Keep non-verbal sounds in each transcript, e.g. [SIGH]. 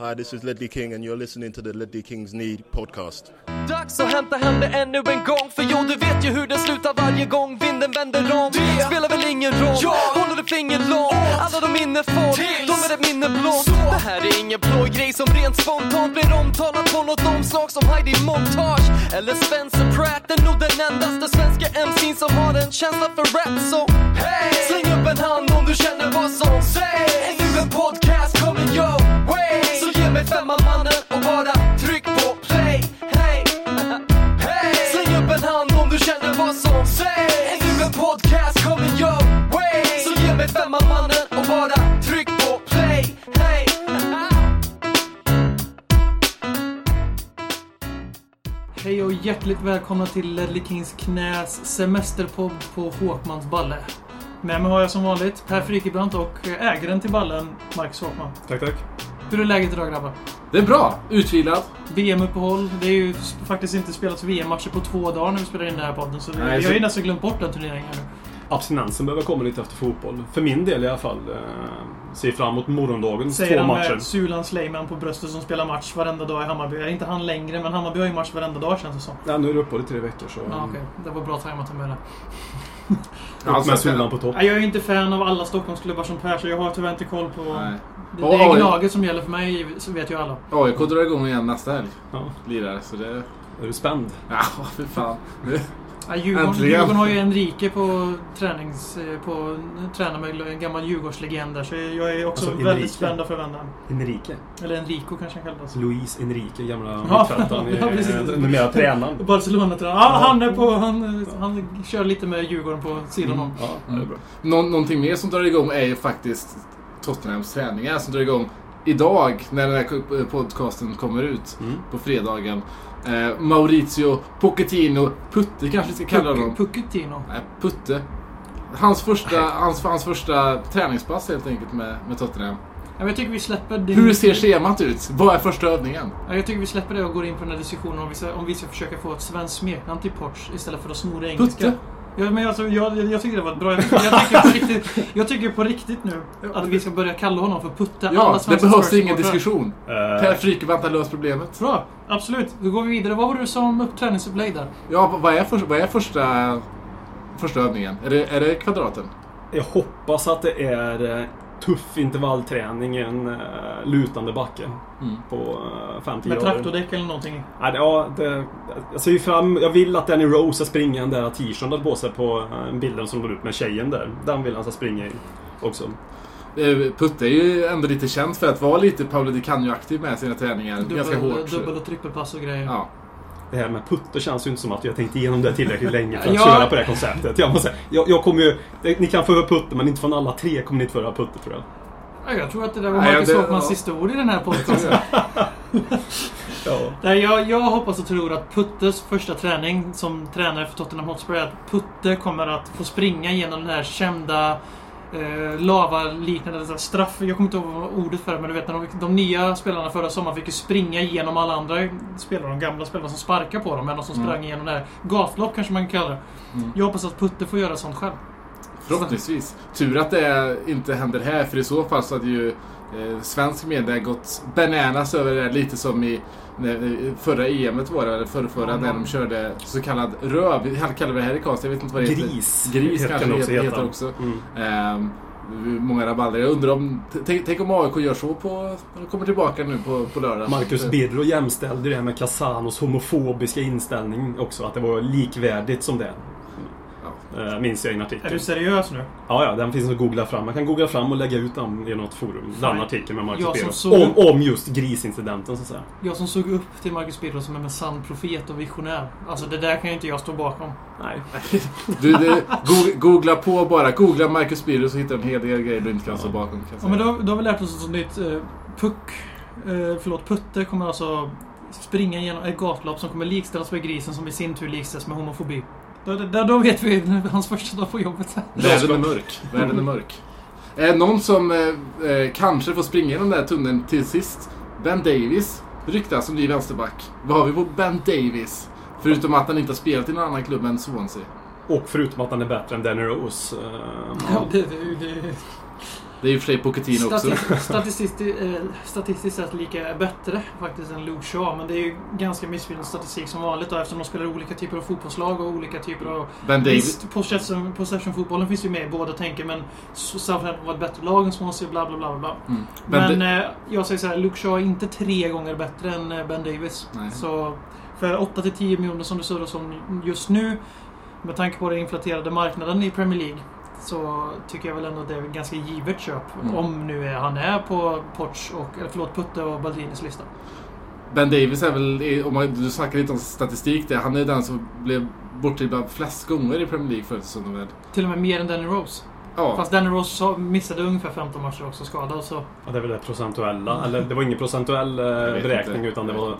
Hi, this is Ledley King, and you're listening to the Ledley Kings Need podcast. Dags att hämta hem det ännu en gång För jo, du vet ju hur det slutar varje gång vinden vänder om. Det spelar väl ingen roll, ja. håller du finger långt? Alla de minne får, de är ett minne blått. Det här är ingen blå grej som rent spontant blir omtalat på något omslag som Heidi Montage. Eller Spencer Pratt, är nog den endaste svenska MC'n som har en känsla för rap Så hey! släng upp en hand om du känner vad som sägs. Är nu en podcast Femman mannen och bara tryck på play. Hey, hey. Släng upp en hand om du känner vad som sägs. Är nu en podcast? Coming your way. Så ge mig femman mannen och bara tryck på play. Hey. Hej och hjärtligt välkomna till Ledley Kings knäs semesterpodd på Håkmans balle. Med mig har jag som vanligt Per Frikebrant och ägaren till ballen, Marcus Håkman. Tack, tack. Hur är läget idag grabbar? Det är bra. Utvilad. VM-uppehåll. Det är ju faktiskt inte spelats VM-matcher på två dagar när vi spelar in den här podden. Så det, Nej, vi så- har ju nästan glömt bort den turneringen nu. Abstinensen behöver komma lite efter fotboll. För min del i alla fall. Eh, ser fram emot morgondagens Säger två han matcher. med Sulan Sleiman på bröstet som spelar match varenda dag i Hammarby. Är inte han längre, men Hammarby har ju match varenda dag känns det som. Ja, nu är det uppehåll i tre veckor så... Ja, okej. Det var bra tajmat med det. Upp med Sulan på topp. Jag är ju inte fan av alla Stockholmsklubbar som Per, så jag har tyvärr inte koll på... Nej. Det, det är. Gnaget som gäller för mig, så vet ju alla. AIK drar igång igen nästa helg. Ja. Lirar, så det... Är du spänd? Ja, [LAUGHS] fy fan. Ja, Djurgården. Djurgården har ju Enrique på tränings... På, tränar med en gammal Djurgårdslegend där, så jag är också Alltså, väldigt Enrique. spänd förvänta mig. Enrique. Eller Enrico kanske han kallas. Louise Enrique, gamla Ja, [LAUGHS] mittfältaren. ja, precis. eh, Numera tränaren. Barcelona-tränare. Ja, han är på... Han, han kör lite med Djurgården på sidan om. Ja, det är bra. Nå någonting mer som drar igång är ju faktiskt Tottenhams träningar som drar igång idag när den här podcasten kommer ut Mm. på fredagen. Eh, Maurizio Pochettino, Putte kanske vi ska kalla honom. Pucchettino. Nej, Putte. Hans första, hans, hans första träningspass helt enkelt med, med Tottenham. Ja, jag tycker vi släpper din... Hur ser schemat ut? Vad är första övningen? Ja, jag tycker vi släpper det och går in på den här diskussionen om vi ska, om vi ska försöka få ett svenskt smeknamn till Porch istället för att sno det engelska. Putte? Ja, men alltså, jag, jag, jag tycker det var ett bra... Jag, jag, tycker på [LAUGHS] riktigt, jag tycker på riktigt nu att vi ska börja kalla honom för Putte. Ja, Alla det behövs ingen diskussion. Eh, Per Frykevant har löst problemet. Bra, absolut. Då går vi vidare. Vad var det som upp träningsupplägg där? Ja, vad är, för, vad är första, första övningen? Är det, är det kvadraten? Jag hoppas att det är eh, tuff intervallträning i en eh, lutande backe. Mm. På uh, 5-10 Med år. traktordäck eller någonting? Ja, det- ja, det, jag ser ju fram... Jag vill att Danny Rose ska springa den där t-shirten på sig på eh, bilden som går ut med tjejen där. Den vill han ska springa i också. Eh, Putte är ju ändå lite känd för att vara lite Paolo Di Canio-aktiv med sina träningar. Ganska Dubbel, hårt. dubbel och trippelpass och grejer. Ja. Det här med putter känns ju inte som att jag tänkt igenom det tillräckligt länge för att Ja. köra på det här konceptet. Jag, måste, säga, jag, jag kommer ju... Ni kan få höra putter men inte från alla tre kommer ni inte få höra putter tror jag. Ja, Jag tror att det där var Nej, Marcus det- Håkmans ja. sista ord i den här podcasten. Ja. [LAUGHS] Nej, jag, jag hoppas och tror att Puttes första träning som tränare för Tottenham Hotspur är att Putte kommer att få springa genom den här kända eh, lava-liknande straff... Jag kommer inte ihåg ordet för det, men du vet när de, de nya spelarna förra sommaren fick ju springa igenom alla andra spelare, de gamla spelarna som sparkar på dem, men de som Mm. sprang igenom det här. Gatlopp kanske man kan kalla det. Mm. Jag hoppas att Putte får göra sånt själv. Förhoppningsvis. Tur att det inte händer här, för i så fall så hade ju eh, svensk media gått bananas över det, lite som i när, eh, förra EMet var det, eller förra, förra Mm. när de körde så kallad röv. Vi kallar det här i Karlstad, jag vet inte vad det heter. Gris. Gris kanske det heter, heter också. Mm. Ehm, många rabalder. Jag undrar om... Tänk, om AIK gör så på... kommer tillbaka nu på, på lördag. Marcus Eh, Birro jämställde det med Casanos homofobiska inställning också. Att det var likvärdigt som det. Eh, minns jag i en Är artikel. du seriös nu? Ja, ja, den finns att googla fram. Man kan googla fram och lägga ut den i något forum. Fan. Den artikeln med Marcus Birro. såg- Om, om just grisincidenten, så att säga. Jag som såg upp till Marcus Birro som en sann profet och visionär. Alltså det där kan ju inte jag stå bakom. Nej. Du, du go- googla på bara. Googla Marcus Birro så hittar du en hel del grejer du inte kan stå bakom. Kan Ja, men då, då har vi lärt oss något nytt. Eh, Puck, eh, förlåt, Putte kommer alltså springa genom ett gatlopp som kommer likställas med grisen som i sin tur likställs med homofobi. Då, då, då vet vi hans första dag på jobbet. Världen är mörk. Världen är mörk. Eh, någon som eh, eh, kanske får springa i den där tunneln till sist. Ben Davis ryktas som ny vänsterback. Vad har vi på Ben Davis? Förutom att han inte har spelat i någon annan klubb än Swansea. Och förutom att han är bättre än Danny Rose. eh, Ja, det, det, det, Det är ju för sig Pochettino också. Stati- statistiskt, eh, statistiskt sett lika bättre faktiskt än Luke Shaw. Men det är ju ganska missvisande statistik som vanligt då, eftersom de spelar olika typer av fotbollslag och olika typer av... Ben. Visst, possession- possession-fotbollen finns ju med i båda tänker men Southampton var ett bättre lag än Swansea, bla bla bla. bla. Mm. Men eh, jag säger så här, Luke Shaw är inte tre gånger bättre än eh, Ben Davis. Nej. Så för 8-10 miljoner som det surras om just nu, med tanke på den inflaterade marknaden i Premier League, så tycker jag väl ändå att det är ett ganska givet köp. Mm. Om nu är, han är på Poch och, eller förlåt, Putte och Baldinis lista. Ben Davis är väl, om man, du snackar lite om statistik där, han är den som blev bortdribblad flest gånger i Premier League förra säsongen. väl? Till och med mer än Danny Rose. Ja, Fast Danny Rose sa- missade ungefär 15 matcher också skadad så... Ja, det är väl det procentuella. Eller det var ingen procentuell eh, beräkning inte. utan det var... Nej,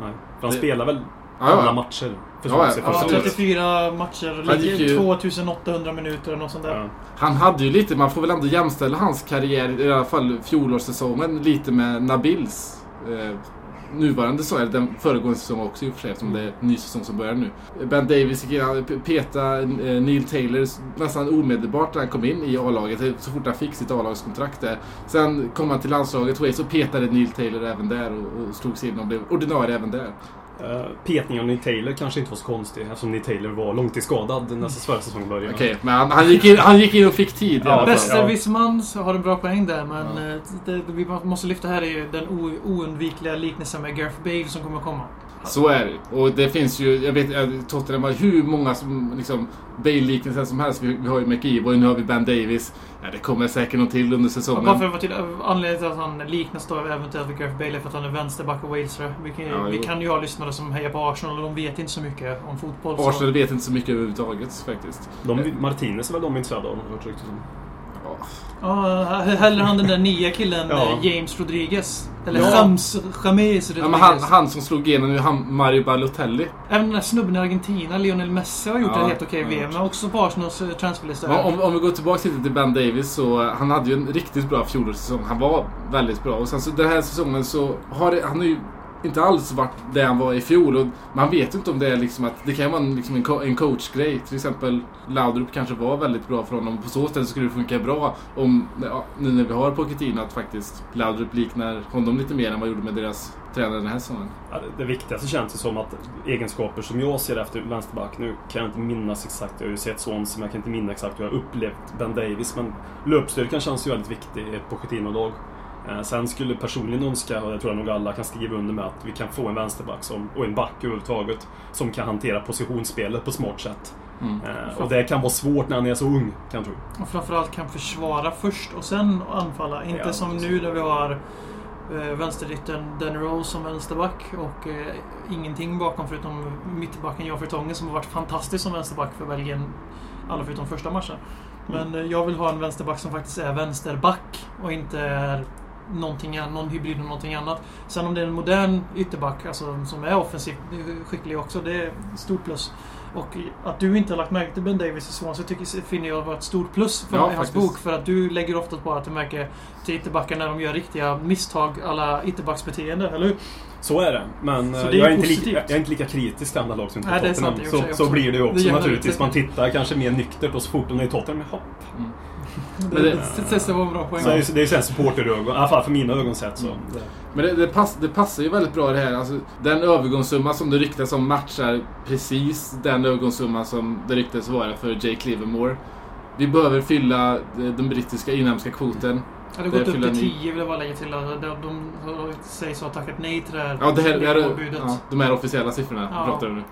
nej. För han Det- spelar väl alla matcher för Ja, ja, Ja, första året. 34 matcher, ju- 2800 minuter eller något sånt där. Ja. Han hade ju lite, man får väl ändå jämställa hans karriär, i alla fall fjolårssäsongen, lite med Nabils. Eh, nuvarande säsong, eller den föregående säsongen också i och för sig eftersom det är en ny säsong som börjar nu. Ben Davis p- peta eh, Neil Taylor nästan omedelbart när han kom in i A-laget, eh, så fort han fick sitt A-lagskontrakt där. Sen kom han till landslaget, Wales, och petade Neil Taylor även där och, och slog sig in och blev ordinarie även där. Eh, Petningen av Nick Taylor kanske inte var så konstig eftersom Nick Taylor var långtidsskadad när förra säsongen började. Okej, men han, han, gick in, han gick in och fick tid i Ja, alla fall. bäst- Besserwisserman har en bra poäng där, men Ja. eh, det, vi måste lyfta här är ju den oundvikliga liknelsen med Gareth Bale som kommer komma. Så är det. Och det finns ju, jag vet, eh, Tottenham har hur många som, liksom, Bale-liknelser som helst. Vi, vi har ju McEvoy, nu har vi Ben Davis. Ja, det kommer säkert någon till under Och säsongen. bara för att vara till, anledningen till att han liknas då eventuellt vid Gareth Bale är för att han är vänsterback och walesare. Vi, kan, Ja, vi kan ju ha lyssnare som hejar på Arsenal och de vet inte så mycket om fotboll. så- Arsenal vet inte så mycket överhuvudtaget faktiskt. De, Martinez är väl de intresserade av, har jag. Ja. Ja, hellre han den där nya killen Ja. eh, James Rodriguez. Eller Ja. James James Ja, Rodriguez. men han, han som slog igenom nu, han, Mario Balotelli. Även den där snubben i Argentina, Lionel Messi, har gjort Ja, det helt okej ja. VM. Men också på Arsenals eh, transferlista. Om, om vi går tillbaka lite till Ben Davis så eh, han hade ju en riktigt bra fjolårssäsong. Han var väldigt bra. Och sen så den här säsongen så har han har ju inte alls varit det han var i fjol. Och man vet inte om det är liksom att det kan vara en, liksom en, co- en coachgrej. Till exempel Laudrup kanske var väldigt bra för honom. På så sätt skulle det funka bra om, ja, nu när vi har Pochettino, att faktiskt Laudrup liknar honom lite mer än vad gjorde med deras tränare den här säsongen. Ja, det- det viktigaste känns det som att egenskaper som jag ser efter vänsterback, nu kan jag inte minnas exakt, jag har ju sett sån men jag kan inte minnas exakt hur jag har upplevt Ben Davis. Men löpstyrkan känns ju väldigt viktig i ett Pochettino-lag. Eh, Sen skulle personligen önska, och jag tror jag nog alla kan skriva under med, att vi kan få en vänsterback som, och en back överhuvudtaget som kan hantera positionsspelet på smart sätt. Mm. Eh, Och det kan vara svårt när han är så ung, kan jag tro. Och framförallt kan försvara först och sen anfalla. Inte Ja, som precis. nu när vi har eh, vänsteryttern Danny Rose som vänsterback och eh, ingenting bakom förutom mittbacken Joffrey Tonge som har varit fantastisk som vänsterback för Belgien. Alla förutom första matchen. Men eh, jag vill ha en vänsterback som faktiskt är vänsterback och inte är någonting, någon hybrid med någonting annat. Sen om det är en modern ytterback, alltså som är offensivt skicklig också, det är stort plus. Och att du inte har lagt märke till Ben Davis i Swansea tycker, finner jag vara ett stort plus för Ja, hans faktiskt. bok. För att du lägger ofta bara till märke till ytterbackar när de gör riktiga misstag alla ytterbacksbeteende, eller hur? Så är det. Men eh, det är jag, är inte lika, jag är inte lika kritisk till andra lag som inte Nej, det Tottenham. sant och så, så blir det ju Det också ut naturligtvis. Man tittar kanske mer nyktert och så fort de är i Tottenham, jaha. Det, Men det- det, det var en bra poäng. Så det är ju det är ju så här supporterögon, i alla fall för mina ögon sett så. Mm. Men det, det, pass, det passar ju väldigt bra det här. Alltså, den övergångssumma som det ryktas om matchar precis den övergångssumma som det ryktas vara för Jake Livermore. Vi behöver fylla den brittiska inhemska kvoten. Ja, det det gått upp till ni. 10 vill jag bara lägga till. Alltså, de, de, de sägs ha tackat nej till det här Ja, det här, det här, ja, de här officiella siffrorna Ja. pratar du nu.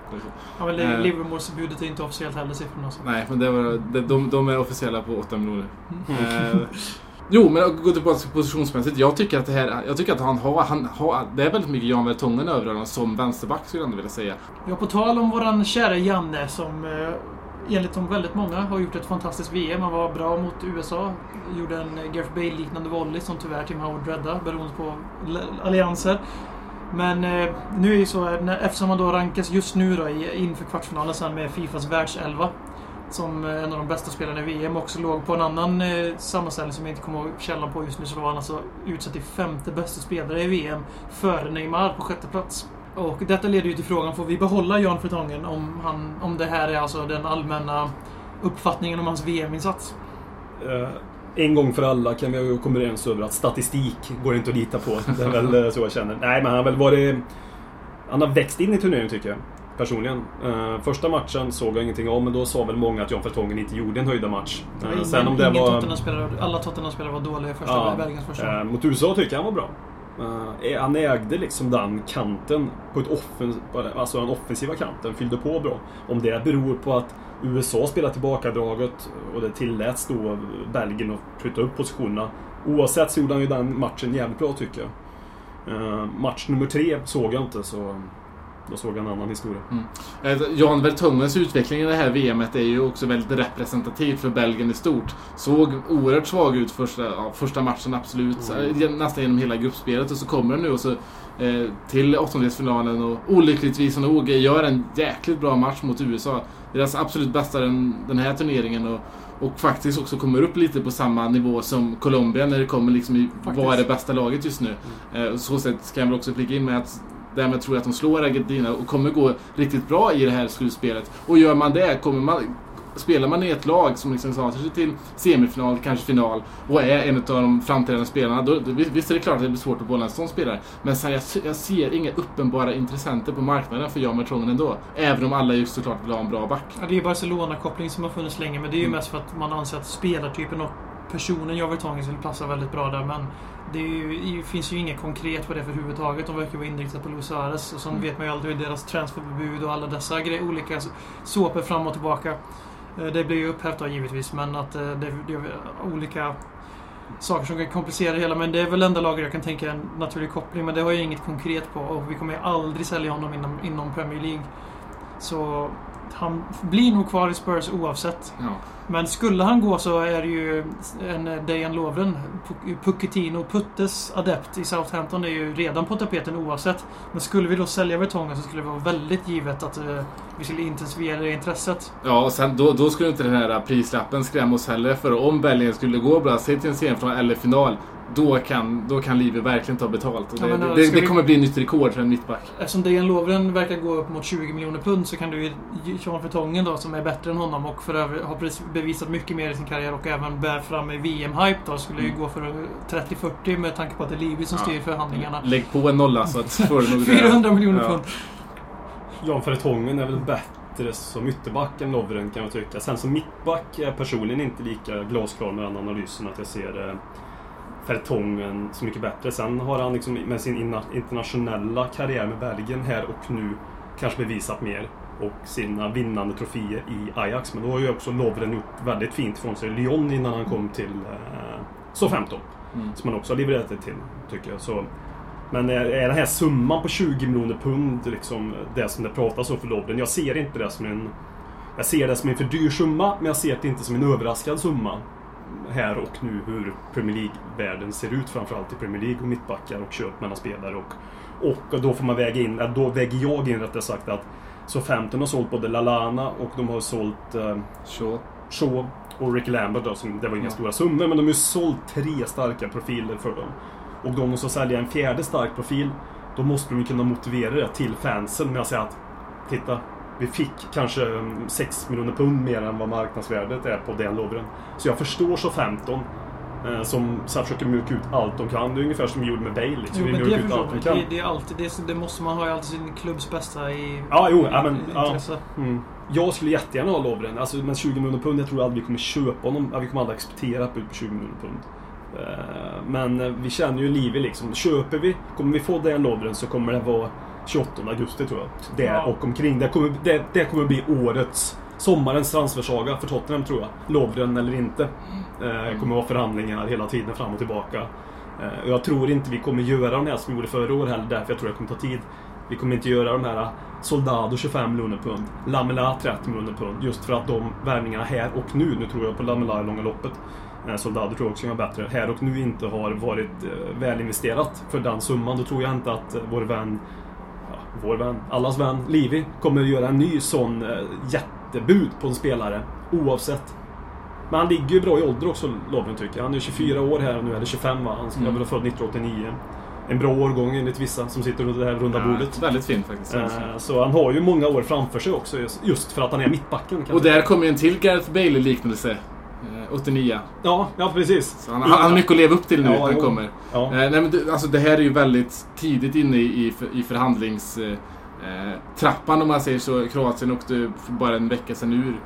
Ja, men Eh. Livermores-budet är inte officiellt heller siffrorna. Så. Nej, men det var, de, de, de är officiella på 8 miljoner. Mm. Eh, jo, men gå tillbaka till positionsmässigt. Jag tycker att det här, jag tycker att han har, han har, det är väldigt mycket Jan Vertongen över honom som vänsterback skulle jag ändå vilja säga. Ja, på tal om våran kära Janne som eh, enligt de väldigt många har gjort ett fantastiskt VM. Han var bra mot USA. Gjorde en Gareth Bale-liknande volley som tyvärr Tim Howard räddade beroende på allianser. Men eh, nu är det ju så, när, eftersom han då rankas just nu då i, inför kvartsfinalen sen med Fifas världselva som eh, en av de bästa spelarna i VM också låg på en annan eh, sammanställning som jag inte kommer ihåg källan på just nu så var han alltså utsett till femte bästa spelare i VM före Neymar på sjätte plats. Och detta leder ju till frågan, får vi behålla Jan Vertonghen om, han, om det här är alltså den allmänna uppfattningen om hans VM-insats? Eh, en gång för alla kan vi komma överens över att statistik går inte att lita på. Det är väl eh, så jag känner. Nej, men han har väl varit... Han har växt in i turneringen tycker jag. Personligen. Eh, första matchen såg jag ingenting om, men då sa väl många att John Vertongen inte gjorde en höjda match. Ingen, sen om det var... Tottenham-spelare, alla Tottenham-spelare var dåliga i första, Ja, Belgiens första. mot USA tycker jag han var bra. Uh, han ägde liksom den kanten på ett offens alltså den offensiva kanten, fyllde på bra. Om det beror på att USA spelade tillbakadraget och det tilläts då Belgien att flytta upp positionerna. Oavsett så gjorde han ju den matchen jävligt bra tycker jag. Uh, match nummer tre såg jag inte så då såg jag en annan historia. Eh, Jan Vertongens utveckling i det här VMet är ju också väldigt representativt för Belgien i stort. Såg oerhört svag ut första, ja, första matchen, absolut. Eh, Nästan genom hela gruppspelet. Och så kommer de nu och så, eh, till åttondelsfinalen och olyckligtvis nog gör en jäkligt bra match mot USA. Deras absolut bästa den, den här turneringen. Och, och faktiskt också kommer upp lite på samma nivå som Colombia när det kommer liksom i Faktiskt. vad är det bästa laget just nu. Eh, och så sätt ska jag väl också flika in med att Därmed tror jag att de slår Argentina och kommer gå riktigt bra i det här slutspelet. Och gör man det, kommer man, spelar man i ett lag som liksom tar sig till semifinal, kanske final och är en av de framträdande spelarna, då, då, visst är det klart att det blir svårt att bolla en sån spelare. Men sen, jag, jag ser inga uppenbara intressenter på marknaden för Jan Vertongen ändå. Även om alla ju såklart vill ha en bra back. Ja, det är Barcelona-koppling som har funnits länge, men det är Mm. ju mest för att man anser att spelartypen och personen Javier Tongen skulle passa väldigt bra där, men det ju, det finns ju inget konkret på det för överhuvudtaget. De verkar vara inriktade på Luis Suarez och sen Mm. vet man ju aldrig hur deras transferförbud och alla dessa grejer, olika såpor fram och tillbaka. Eh, Det blir ju upphävt då givetvis, men att eh, det, det är olika saker som kan komplicera det hela. Men det är väl enda laget jag kan tänka en naturlig koppling, men det har jag inget konkret på och vi kommer ju aldrig sälja honom inom, inom Premier League. Så han blir nog kvar i Spurs oavsett. Ja. Men skulle han gå så är det ju en Dejan Lovren, Pu- Pucchettino, Puttes adept i Southampton är ju redan på tapeten oavsett. Men skulle vi då sälja Vertongen så skulle det vara väldigt givet att eh, vi skulle intensifiera det intresset. Ja, och sen, då, då skulle inte den här prislappen skrämma oss heller. För om Belgien skulle gå bra, säg till en semifinal eller final, då kan, då kan Livi verkligen ta betalt. Och Ja, det, men, det, ska det vi- kommer bli nytt rekord för en mittback. Eftersom Dejan Lovren verkar gå upp mot 20 miljoner pund så kan du ju Jean Vertongen då som är bättre än honom och för övrigt har precis bevisat mycket mer i sin karriär och även bär fram i VM-hype då skulle ju gå för 30-40 med tanke på att det är Livi som styr förhandlingarna. Lägg på en nolla så att får du nog det. [LAUGHS] 400 miljoner Ja. pund. Jan Fertongen är väl bättre som ytterback än Lovren kan jag tycka. Sen som mittback är jag personligen inte lika glasklar med den analysen att jag ser eh, Fertongen så mycket bättre. Sen har han liksom med sin internationella karriär med Belgien här och nu kanske bevisat mer. Och sina vinnande troféer i Ajax. Men då har ju också Lovren gjort väldigt fint från sig Lyon innan han kom till eh, Southampton. Mm. Som han också har levererat det till, tycker jag. Så, men är, är den här summan på 20 miljoner pund liksom det som det pratas om för Lovren? Jag ser inte det som en... Jag ser det som en för dyr summa, men jag ser det inte som en överraskad summa. Här och nu hur Premier League-världen ser ut, framförallt i Premier League och mittbackar och köp mellan spelare. Och, och då får man väga in, då väger jag in rättare sagt att så 15 har sålt både Lalana och de har sålt eh, Så. Shaw och Rick Lambert då, som, det var inga Ja. stora summor, men de har ju sålt tre starka profiler för dem. Och de måste sälja en fjärde stark profil, då måste de ju kunna motivera det till fansen med att säga att Titta, vi fick kanske mm, 6 miljoner pund mer än vad marknadsvärdet är på den Lovren. Så jag förstår så 15 eh, som så försöker mjuka ut allt de kan. Det är ungefär som vi gjorde med Bale. Liksom. Jo, vi men det, ut allt de kan. det, det är alltid, det, det måste man ha alltid sin klubbs bästa i Ja, jo, ja, men, i- ja. intresse. Mm. Jag skulle jättegärna ha Lovren. Alltså, men 20 miljoner pund, jag tror aldrig vi kommer köpa honom. Ja, Vi kommer aldrig acceptera ett bud på 20 miljoner pund. Eh, Men eh, vi känner ju Livi liksom. Köper vi, kommer vi få den Lovren så kommer det vara 28 augusti tror jag. Där Ja. och omkring. Det kommer, det, det kommer bli årets, sommarens transfersaga för Tottenham tror jag. Lovren eller inte. Eh, Det kommer vara förhandlingar hela tiden fram och tillbaka. Eh, och Jag tror inte vi kommer göra de här som vi gjorde förra året heller, därför jag tror det kommer ta tid. Vi kommer inte göra de här Soldado 25 miljoner pund, Lamela 30 miljoner pund. Just för att de värvningarna här och nu, nu tror jag på Lamela i långa loppet. Eh, Soldado tror jag också kan vara bättre. Här och nu inte har varit eh, välinvesterat för den summan. Då tror jag inte att eh, vår vän, vår vän, allas vän, Livi kommer göra en ny sån eh, jättebud på en spelare. Oavsett. Men han ligger ju bra i ålder också, Lovren tycker jag. Han är 24 år här nu, eller 25 va? Han skulle Mm. väl vara född 1989. En bra årgång enligt vissa som sitter runt det här runda bordet. Väldigt fint faktiskt. Eh, Så han har ju många år framför sig också, just- för att han är mittbacken. Och där kommer ju en till Gareth Bale-liknelse. Eh, 89. Ja, ja precis. Så han, han har mycket att leva upp till nu Ja, när han kommer. Ja. Eh, nej, men det, alltså, det här är ju väldigt tidigt inne i, i, för- i förhandlings... Eh, eh, trappan om man säger så. Kroatien åkte för bara en vecka sedan ur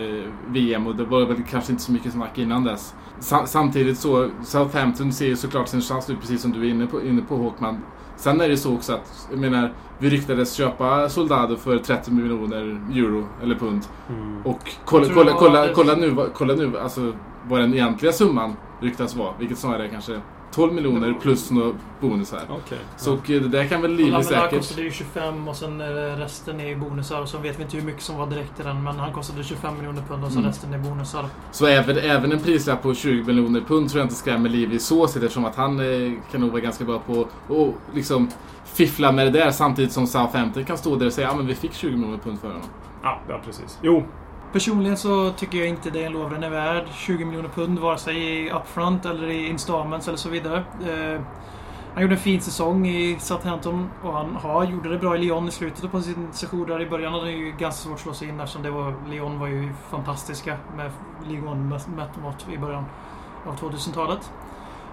eh, VM och det var väl kanske inte så mycket snack innan dess. Sa, samtidigt så, Southampton ser ju såklart sin chans nu precis som du är inne på, inne på Håkman. Sen är det så också att, jag menar, vi ryktades köpa Soldado för 30 miljoner euro eller pund. Mm. Och kolla, kolla, kolla, kolla nu, vad- kolla nu alltså, vad den egentliga summan ryktas vara. Vilket snarare är kanske 12 miljoner plus några bonusar. Okej. Så och, eh, det där kan väl Lamela säkert... kostade ju 25 och sen det resten är bonusar och så vet vi inte hur mycket som var direkt i den men han kostade 25 miljoner pund och så Mm. resten är bonusar. Så även, även en prislapp på 20 miljoner pund tror jag inte skrämmer Livy så sett eftersom att han eh, kan nog vara ganska bra på att liksom fiffla med det där samtidigt som Southampton kan stå där och säga ja men vi fick 20 miljoner pund för honom. Ja, ja, precis. Jo. Personligen så tycker jag inte det är en Lovren är värd 20 miljoner pund vare sig i upfront eller i installments eller så vidare. Eh, han gjorde en fin säsong i Southampton och han har, gjorde det bra i Lyon i slutet på sin session där. I början hade han ju ganska svårt att slå sig in eftersom det var, Lyon var ju fantastiska med Lyon mätt mått i början av 2000-talet.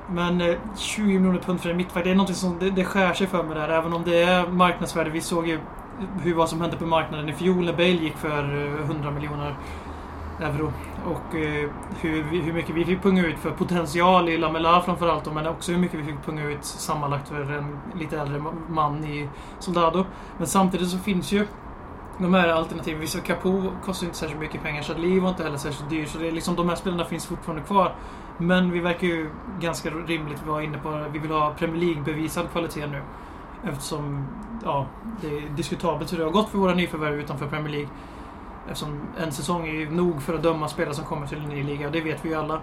Men eh, 20 miljoner pund för en mittback, det är något som det, det skär sig för mig där. Även om det är marknadsvärde. Vi såg ju hur vad som hände på marknaden i fjol när Bale gick för eh, 100 miljoner euro. Och eh, hur, hur mycket vi fick punga ut för potential i Lamela framförallt då, men också hur mycket vi fick punga ut sammanlagt för en lite äldre man i Soldado. Men samtidigt så finns ju de här alternativen. Vissa Capo kostar inte särskilt mycket pengar, Chadli var inte heller särskilt dyr. Så det är liksom, de här spelarna finns fortfarande kvar. Men vi verkar ju ganska rimligt vara inne på vi vill ha Premier League-bevisad kvalitet nu. Eftersom ja, det är diskutabelt hur det har gått för våra nyförvärv utanför Premier League. Eftersom en säsong är ju nog för att döma spelare som kommer till en ny liga. Det vet vi ju alla.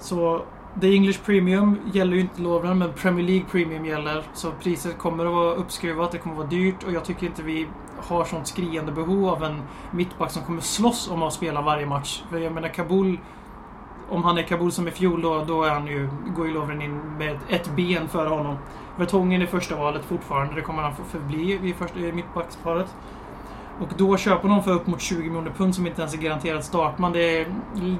Så The English Premium gäller ju inte Lovren, men Premier League Premium gäller. Så priset kommer att vara uppskruvat, det kommer att vara dyrt och jag tycker inte vi har sånt skriande behov av en mittback som kommer slåss om att spela varje match. För jag menar Kabul om han är Kabul som i fjol då, då är han ju, går ju Lovren in med ett ben före honom. Vertongen är första valet fortfarande. Det kommer han förbli i, första, i mittbacksparet. Och då köper de för upp mot 20 miljoner pund som inte ens är garanterad startman. Det är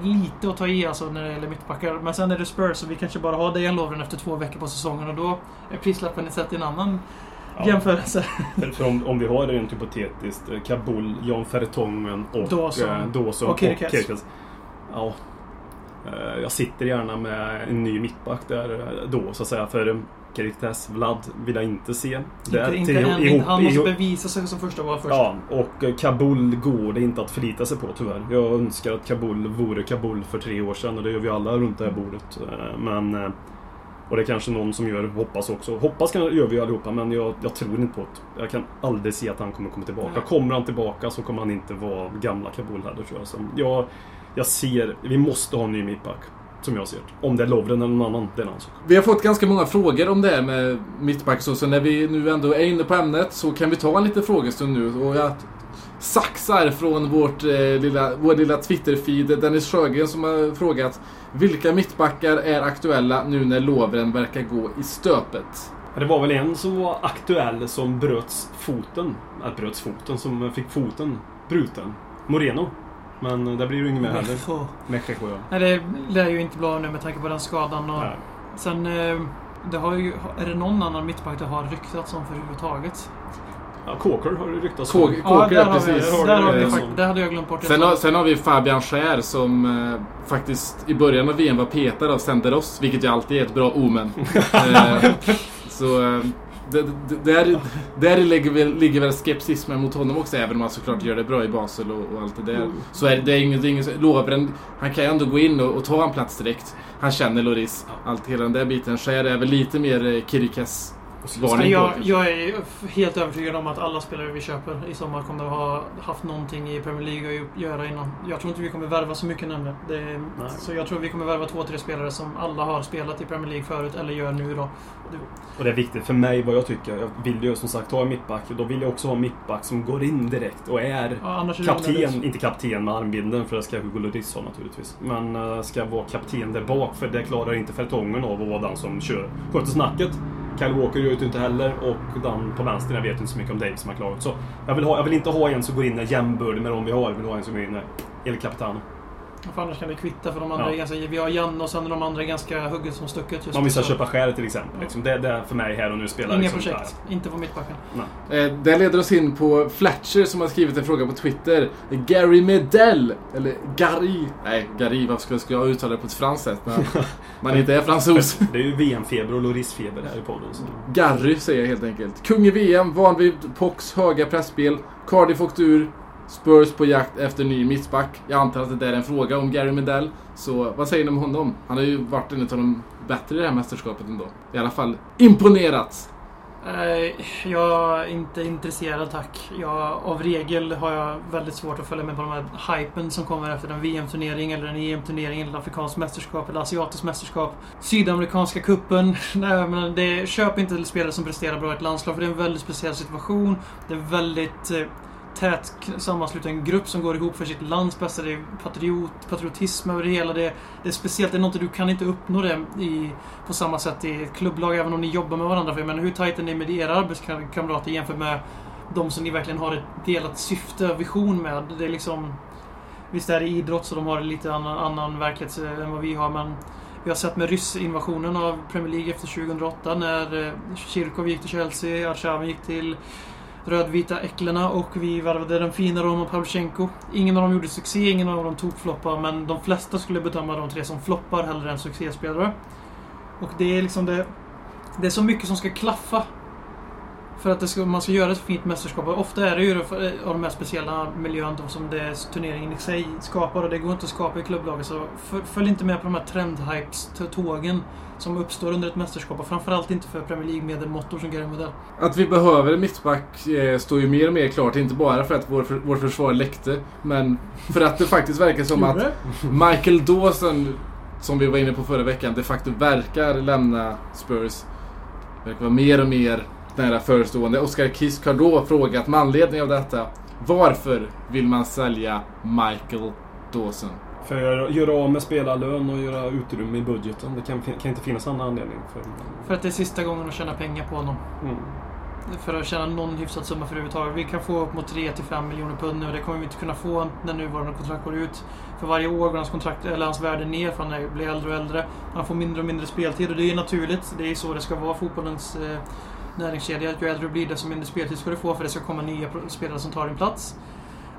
lite att ta i alltså när det gäller mittbackar. Men sen är det Spurs och vi kanske bara har Dejan Lovren efter två veckor på säsongen och då är prislappen sett i en annan Ja. jämförelse. För, om, om vi har rent hypotetiskt eh, Kabul, Jan Fertongen och Dawson. eh, Dawson Och Kirkes. Ja. Eh, Jag sitter gärna med en ny mittback där då så att säga. För Kirkes, Vlad vill jag inte se. inte, inte till- än, ihop- han måste ihop- bevisa sig som första val först. Ja, och eh, Kabul går det inte att förlita sig på tyvärr. Jag önskar att Kabul vore Kabul för tre år sedan och det gör vi alla runt det här bordet. Eh, Men... eh, Och det är kanske någon som gör, hoppas också. Hoppas kan, gör vi allihopa men jag, jag tror inte på det. Jag kan aldrig se att han kommer komma tillbaka. Nej. Kommer han tillbaka så kommer han inte vara gamla Kabul heller tror jag. Så jag, jag ser, vi måste ha en ny mittback. Som jag ser det. Om det är Lovren eller någon annan, det är en annan sak. Vi har fått ganska många frågor om det här med mittback så, när vi nu ändå är inne på ämnet så kan vi ta en liten frågestund nu. Och jag saxar från vårt, eh, lilla, vår lilla Twitter-feed Dennis Sjögren som har frågat Vilka mittbackar är aktuella nu när Lovren verkar gå i stöpet? Det var väl en som var aktuell som bröts foten. Äh, bröts foten, som fick foten bruten. Moreno. Men det blir ju inget mer heller. Ja. Nej, det lär ju inte bra nu med tanke på den skadan. Och Nej. Sen... eh, Det har ju, är det någon annan mittback det har ryktats om överhuvudtaget? Ja, Coker har det ryktats om. Kåker, där, har precis. vi, där, har vi, Eh, fakt- där hade jag glömt bort. Sen har, sen har vi Fabian Schär som eh, faktiskt i början av VM var petad av Senderos, vilket ju alltid är ett bra omen. [LAUGHS] eh, så eh, det, det, där, där ligger, väl, ligger väl skepsismen mot honom också, även om han såklart gör det bra i Basel och, och allt det där. Så är det, det är inget, det inget Lovren, han kan ju ändå gå in och, och ta en plats direkt. Han känner Loris, allt hela den där biten. Schär är väl lite mer eh, Kirikes varning jag, jag är helt övertygad om att alla spelare vi köper i sommar kommer att ha haft någonting i Premier League att göra innan. Jag tror inte vi kommer värva så mycket nämligen. Det så jag tror vi kommer värva två, tre spelare som alla har spelat i Premier League förut, eller gör nu då. Och det är viktigt för mig vad jag tycker. Jag vill ju som sagt ha en mittback. Då vill jag också ha en mittback som går in direkt och är Ja, är kapten. Inte kapten med armbindeln för det ska Hugo Lloris ha naturligtvis. Men uh, ska vara kapten där bak för det klarar inte Fertongen av att vara den som kör, sköter snacket. Kyle Walker gör det inte heller och den på vänster, jag vet inte så mycket om Dave som har klarat. Så jag vill, ha, jag vill inte ha en som går in jämbördig med de vi har. Jag vill ha en som går in och El Capitano. För annars kan det kvitta för de andra Ja. är ganska... Vi har Janne och sen är de andra ganska hugget som stucket just Man så- köpa skär till exempel. Liksom. Det, det är för mig här och nu spelar Inga liksom, projekt. Inte på mittbacken. Eh, det leder oss in på Fletcher som har skrivit en fråga på Twitter. Gary Medell, eller Gary. Nej, Gary, varför skulle skulle jag uttala det på ett franskt sätt? när [LAUGHS] Man inte är fransos. Det är ju VM-feber och Loris-feber här i podden. Så. Gary säger jag helt enkelt. Kung i VM, van vid Pox höga pressspel. Cardiff åkte ur. Spurs på jakt efter ny mittback. Jag antar att det där är en fråga om Gary Medell. Så vad säger ni om honom? Han har ju varit en av de bättre i det här mästerskapet ändå. I alla fall imponerat. Nej, eh, jag är inte intresserad tack. Jag, av regel har jag väldigt svårt att följa med på de här hypen som kommer efter en VM-turnering eller en EM-turnering eller afrikanskt mästerskap eller asiatiskt mästerskap. Sydamerikanska kuppen. [LAUGHS] Nej, men det, köp inte spelare som presterar bra i ett landslag för det är en väldigt speciell situation. Det är väldigt eh, tät sammansluten grupp som går ihop för sitt lands bästa. Det är patriot, patriotism över det hela. Det, det är speciellt. Det är något du kan inte uppnå det i, på samma sätt i ett klubblag även om ni jobbar med varandra. För jag menar, hur tajt är ni med era arbetskamrater jämfört med de som ni verkligen har ett delat syfte och vision med? Det är liksom... Visst är det idrott så de har lite annan, annan verklighet eh, än vad vi har men vi har sett med ryssinvasionen av Premier League efter 2008 när eh, Kirkov gick till Chelsea, Arshavin gick till rödvita äcklena och vi värvade den fina Roman Pavlyuchenko. Ingen av dem gjorde succé, ingen av dem tokfloppar men de flesta skulle bedöma de tre som floppar hellre än succéspelare. Och det är liksom det... Det är så mycket som ska klaffa. För att det ska, man ska göra ett fint mästerskap. Och ofta är det ju för- av de här speciella miljön som det turneringen i sig skapar och det går inte att skapa i klubblaget. Så följ inte med på de här trendhypes-tågen som uppstår under ett mästerskap och framförallt inte för Premier League-medelmåttor som Gary Modell. Att vi behöver en mittback eh, står ju mer och mer klart. Inte bara för att vår, för, vårt försvar läckte, men för att det faktiskt verkar som att Michael Dawson, som vi var inne på förra veckan, de facto verkar lämna Spurs. Verkar vara mer och mer nära förestående. Oscar Kisk har då frågat med anledning av detta. Varför vill man sälja Michael Dawson? För att göra av med spelarlön och göra utrymme i budgeten. Det kan, kan inte finnas annan anledning. För, För att det är sista gången att tjäna pengar på honom. mm. För att tjäna någon hyfsad summa för överhuvudtaget. Vi kan få upp mot 3-5 miljoner pund nu och det kommer vi inte kunna få när nuvarande kontrakt går ut. För varje år går hans, kontrakt, eller hans värde ner för han blir äldre och äldre. Han får mindre och mindre speltid och det är naturligt. Det är så det ska vara. Fotbollens eh, näringskedja. Ju äldre du blir desto mindre speltid ska du få för det ska komma nya spelare som tar din plats.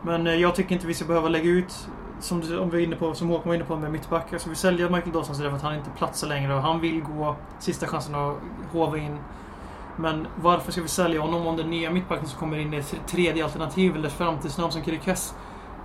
Men eh, jag tycker inte vi ska behöva lägga ut som, du, om vi är inne på, som Håkan var inne på med mittback. Alltså vi säljer Michael Dawson för därför att han inte platsar längre och han vill gå sista chansen att hova in men varför ska vi sälja honom om den nya mittbacken som kommer in är ett tredje alternativ eller framtidsnamn som Kirikes?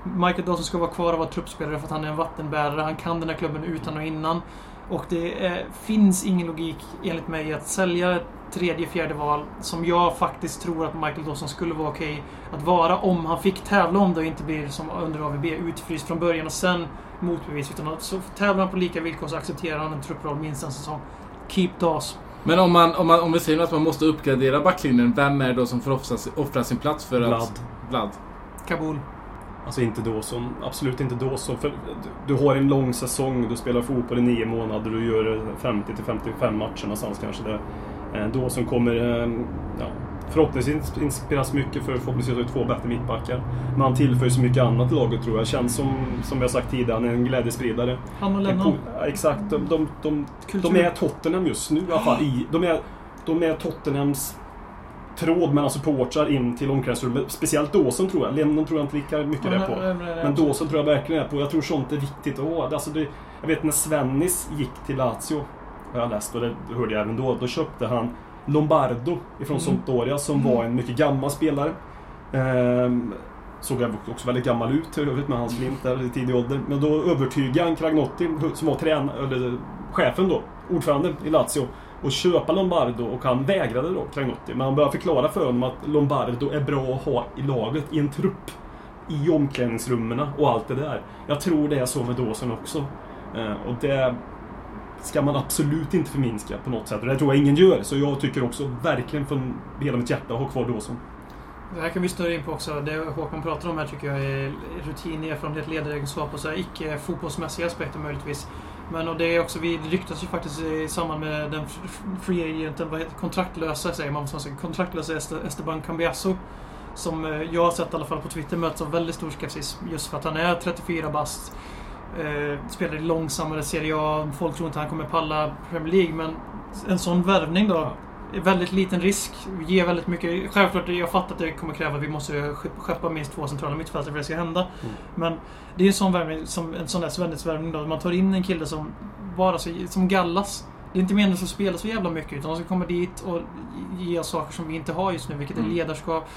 Michael Dawson ska vara kvar och vara truppspelare för att han är en vattenbärare. Han kan den här klubben utan och innan. Och det är, finns ingen logik enligt mig i att sälja tredje, fjärde val som jag faktiskt tror att Michael Dawson skulle vara okej att vara om han fick tävla om det och inte blir som under AVB utfryst från början och sen motbevis. Utan att så tävlar han på lika villkor så accepterar han en trupproll minst en säsong. Keep Daws. Men om, man, om, man, om vi säger att man måste uppgradera backlinjen, vem är det då som får offra, offra sin plats för Vlad. att... Vlad. Kabul. Alltså inte Dawson. Absolut inte Dawson. För du, du har en lång säsong. Du spelar fotboll i nio månader. Du gör 50 till 55 matcher någonstans kanske. Det. Eh, Dawson kommer... eh, Ja, förhoppningsvis inspireras mycket för förhoppningsvis har vi två bättre mittbackar. Men han tillför så mycket annat i laget tror jag. Känns som, som jag sagt tidigare, han är en glädjespridare. Han och En Lennon. ja, exakt. De, de, de, de är Tottenham just nu i alla fall. De, är, de är Tottenhams tråd mellan supportrar in till omklädningsrummet. Speciellt Dawson tror jag. Lennon tror jag inte lika mycket det på. Men Dawson tror jag verkligen är på. Jag tror sånt är viktigt att ha. Alltså det, jag vet när Svennis gick till Lazio, har jag läst och det hörde jag även då. Då köpte han Lombardo ifrån Mm. Sampdoria som var en mycket gammal spelare. Ehm, såg jag också väldigt gammal ut för övrigt med hans flint där i tidig ålder. Men då övertygade han Cragnotti, som var trän eller chefen då, ordförande i Lazio, att köpa Lombardo och han vägrade då, Cragnotti. Men han började förklara för honom att Lombardo är bra att ha i laget, i en trupp. I omklädningsrummen och allt det där. Jag tror det är så med Dawson också. Eh, och det ska man absolut inte förminska på något sätt. Och det tror jag ingen gör. Så jag tycker också verkligen från hela mitt hjärta ha kvar Dawson. Det här kan vi snurra in på också. Det Håkan pratar om här tycker jag är rutin, erfarenhet, ledaregenskap och så här icke fotbollsmässiga aspekter möjligtvis. Men och det är också, vi ryktas ju faktiskt i samband med den free agenten, vad heter kontraktlösa säger man kontraktlösa Esteban Cambiasso. Som eh, jag har sett i alla fall på Twitter möts av väldigt stor skepsis. Just för att han är 34 bast. Eh, spelar i långsammare Serie A. Folk tror inte han kommer palla Premier League. Men en sån värvning då. är Väldigt liten risk. Ger väldigt mycket. Självklart, jag fattar att det kommer kräva att vi måste skepp- skeppa minst två centrala mittfältare för att det ska hända. Men det är en sån värvning, som en sån där Svennis-värvning då. Man tar in en kille som bara så, som gallas. Det är inte meningen att spela så jävla mycket. Utan de ska komma dit och ge oss saker som vi inte har just nu. Vilket är Mm. ledarskap,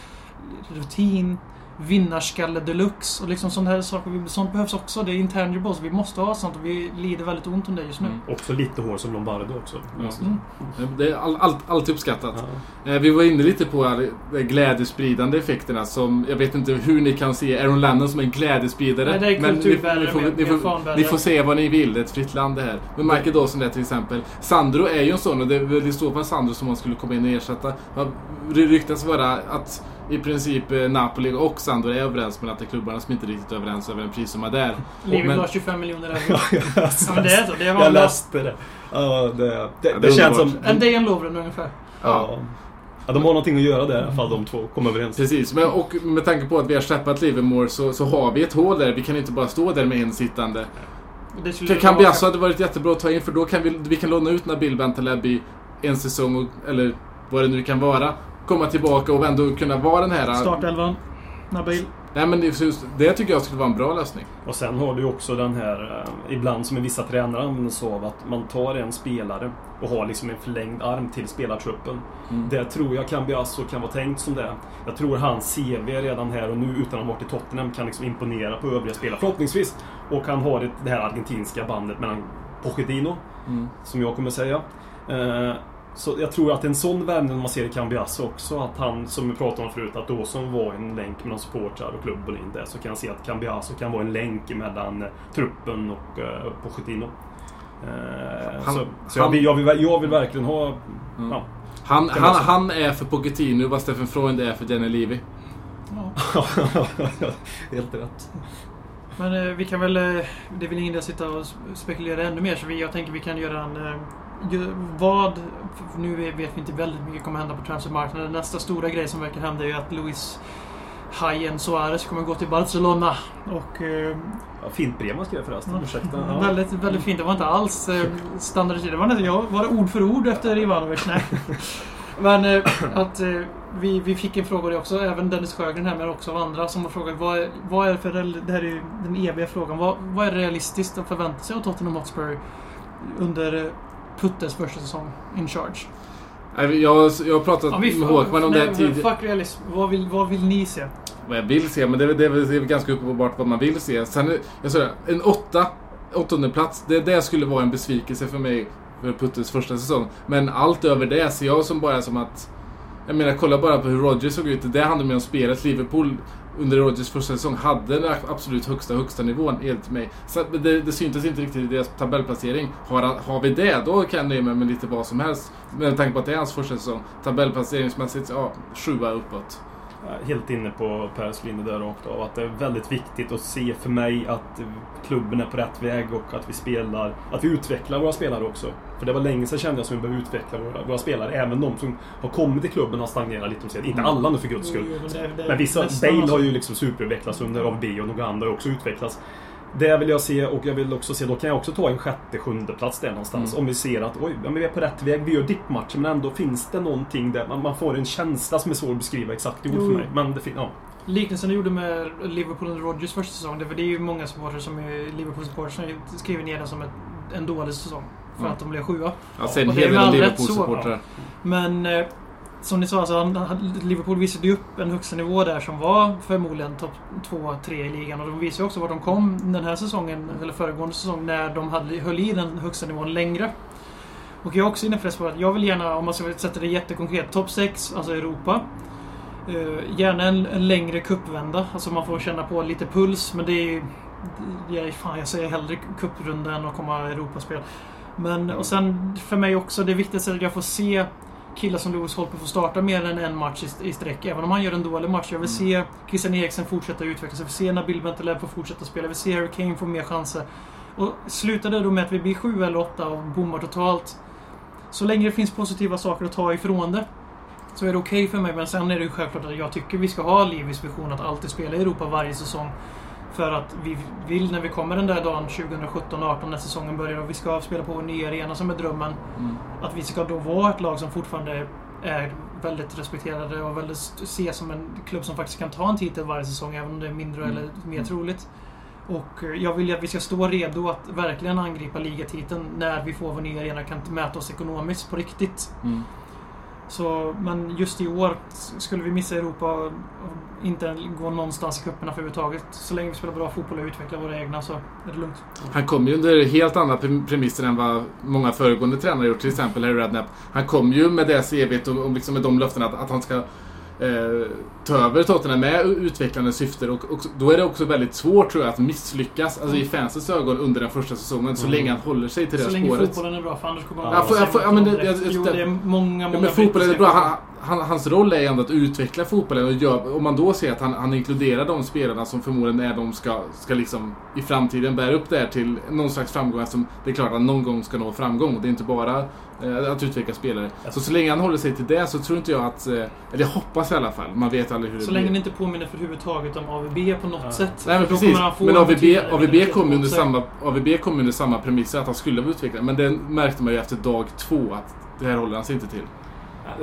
rutin, vinnarskalle deluxe. Och liksom sånt här saker. Sånt behövs också. Det är intangibles. Vi måste ha sånt och vi lider väldigt ont om det just nu. Mm. Också lite hår som Lombardo också. Alltså, Mm. Det är all, all, alltid uppskattat. Ja. Eh, Vi var inne lite på de glädjespridande effekterna som jag vet inte hur ni kan se Aaron Lennon som en glädjespridare. Nej, det är men ni, ni, får, ni, får, ni får säga vad ni vill, det är ett fritt land det här. Men Michael Dawson där till exempel. Sandro är ju en sån och det är väl i så fall Sandro som man skulle komma in och ersätta. Det ryktas vara att i princip eh, Napoli och Sandro är överens men att det är klubbarna som inte är riktigt överens över en prissumma där. Livet men- var 25 miljoner [LAUGHS] euro. ja, men det är så. Det var Jag läste det. Ja, det, det, det det, är känns som... En Dejan Lovren ungefär. Ja. ja, de har någonting att göra där i alla fall, de två. Kom överens. Precis, men, och med tanke på att vi har släppt Livermore så, så har vi ett hål där. Vi kan inte bara stå där med en sittande. Det skulle Kan vara- Cambiasso hade varit jättebra att ta in för då kan vi, vi kan låna ut Nabil Bentaleb en säsong, och, eller vad det nu kan vara. Komma tillbaka och ändå kunna vara den här... Startelvan. Nabil. Nej men det, det tycker jag skulle vara en bra lösning. Och sen har du ju också den här, eh, ibland som vissa tränare använder sig av, att man tar en spelare och har liksom en förlängd arm till spelartruppen. Mm. Det tror jag Cambiasso kan vara tänkt som det. Jag tror hans CV redan här och nu, utan att ha varit i Tottenham, kan liksom imponera på övriga spelare. Förhoppningsvis. Och han har det här argentinska bandet mellan Pochettino, Mm. som jag kommer säga. Eh, så jag tror att en sån värvning man ser i Cambiasso också, att han, som vi pratade om förut, att Dawson var en länk mellan supportrar och klubben in där, så kan jag se att Cambiasso kan vara en länk mellan eh, truppen och uh, Pochettino. Eh, Han- så så jag, han- vill, jag, vill, jag vill verkligen ha... Mm. Ja. Han, han, han är för Pochettino vad Stephen Freund är för Jenny Levy. Ja. [LAUGHS] Helt rätt. Men eh, vi kan väl... Eh, det är väl ingen idé att sitta och spekulera ännu mer. Så vi, jag tänker vi kan göra en... Eh, vad... Nu vet vi inte väldigt mycket kommer hända på transfermarknaden. Nästa stora grej som verkar hända är ju att Luis Hajen Suarez kommer gå till Barcelona. Och... Eh, Ja, fint brev man skrev förresten. Ja. Ursäkta. Ja. Väldigt, väldigt fint. Det var inte alls eh, standardiserat. Var, inte, jag, var det ord för ord efter Ivanovic? Nej. [LAUGHS] Men eh, att eh, vi, vi fick en fråga det också, även Dennis Sjögren här men också av andra som har frågat vad, är- vad är det för, det här är ju den eviga frågan, vad, vad är realistiskt att förvänta sig av Tottenham Hotspur under Puttes första säsong in charge? Jag, jag har pratat Ja, vi- med Håkman om det tidigare. Fuck realism. Vad vill, vad vill ni se? Vad jag vill se, men det är, det är, det är ganska uppenbart vad man vill se. Sen, jag sa det, en åtta, åttonde plats, det, det skulle vara en besvikelse för mig för Puttes första säsong. Men allt över det ser jag som bara som att... Jag menar, kolla bara på hur Rodgers såg ut. Det handlar mer om spelet. Liverpool under Rodgers första säsong hade den absolut högsta, högsta nivån enligt mig. Så det, det syntes inte riktigt i deras tabellplacering. Har, har vi det, då kan jag nöja mig med lite vad som helst. Med tanke på att det är hans första säsong. Tabellplaceringsmässigt, ja, sjua uppåt. Helt inne på Pers linje där rakt av. Att det är väldigt viktigt att se för mig att klubben är på rätt väg och att vi spelar... Att vi utvecklar våra spelare också. För det var länge sedan kände jag som vi behöver utveckla våra, våra spelare. Även de som har kommit till klubben har stagnerat lite. sig. Inte alla nu för guds skull. Men vissa, Bale alltså. har ju liksom superutvecklats under AVB och några andra har också utvecklats. Det vill jag se och jag vill också se, då kan jag också ta en sjätte, sjunde plats där någonstans. Mm. Om vi ser att oj, ja, men vi är på rätt väg, vi gör dippmatcher men ändå finns det någonting där man, man får en känsla som är svår att beskriva exakt i ord för mig. Men det fin- ja. Liknelsen du gjorde med Liverpool under Rodgers första säsong, det, för det är ju många supportrar som är Liverpool-supportrar som skriver ner den som ett, en dålig säsong. För Mm. att de blev sjua. Jag ser en Och det är all rätt så. Men eh, som ni sa, alltså, han, Liverpool visade ju upp en högsta nivå där som var förmodligen topp 2-3 i ligan. Och de visade ju också vart de kom den här säsongen, eller föregående säsong, när de hade, höll i den högsta nivån längre. Och jag är också inne på det. Jag vill gärna, om man ska sätta det jättekonkret, topp 6, alltså Europa. Uh, gärna en, en längre cupvända, alltså man får känna på lite puls. Men det är ju... Jag, fan, jag säger hellre cuprunda än att komma Europaspel. Men, och sen för mig också, det viktigaste är att jag får se killar som Lewis Holper få starta mer än en match i, i sträck. Även om han gör en dålig match. Jag vill se Christian Eriksen fortsätta utvecklas. Jag vill se Nabil Bentaleb få fortsätta spela. Jag vill se Harry Kane få mer chanser. Och slutar det då med att vi blir sju eller åtta och bommar totalt. Så länge det finns positiva saker att ta ifrån det. Så är det okej för mig. Men sen är det ju självklart att jag tycker vi ska ha Levis vision att alltid spela i Europa varje säsong. För att vi vill när vi kommer den där dagen 2017-18 när säsongen börjar och vi ska spela på vår nya arena som är drömmen. Mm. Att vi ska då vara ett lag som fortfarande är väldigt respekterade och väldigt ses som en klubb som faktiskt kan ta en titel varje säsong även om det är mindre Mm. eller mer troligt. Och eh, jag vill ju att vi ska stå redo att verkligen angripa ligatiteln när vi får vår nya arena kan mäta oss ekonomiskt på riktigt. Mm. Så, men just i år skulle vi missa Europa och inte gå någonstans i cuperna för överhuvudtaget. Så länge vi spelar bra fotboll och utvecklar våra egna så är det lugnt. Han kom ju under helt andra premisser än vad många föregående tränare gjort. Till exempel Harry Redknapp. Han kom ju med det CVt och, och liksom med de löftena att, att han ska eh, ta över Tottenham med utvecklande syften. Och, och då är det också väldigt svårt tror jag att misslyckas, alltså i fansens ögon, under den första säsongen. Så Mm. länge han håller sig till det Så länge spåret. fotbollen är bra, för annars kommer Ja, man får- jag får- ja, men det- jag- Jo, det- det är många, många Ja, men fotbollen är bra. Han, han, hans roll är ändå att utveckla fotbollen. Och gör, om man då ser att han, han inkluderar de spelarna som förmodligen är de ska, ska liksom i framtiden bära upp det här till någon slags framgång. Eftersom det är klart att någon gång ska nå framgång. Det är inte bara eh, att utveckla spelare. Så så länge han håller sig till det så tror inte jag att... Eh, eller jag hoppas i alla fall. Man vet aldrig hur det Så blir. länge det inte påminner för överhuvudtaget om AVB på något Ja. sätt. Nej men precis. han Men en AVB, AVB kom under också. samma, AVB kom under samma premisser att han skulle vara utvecklare. Men det märkte man ju efter dag två att det här håller han sig inte till.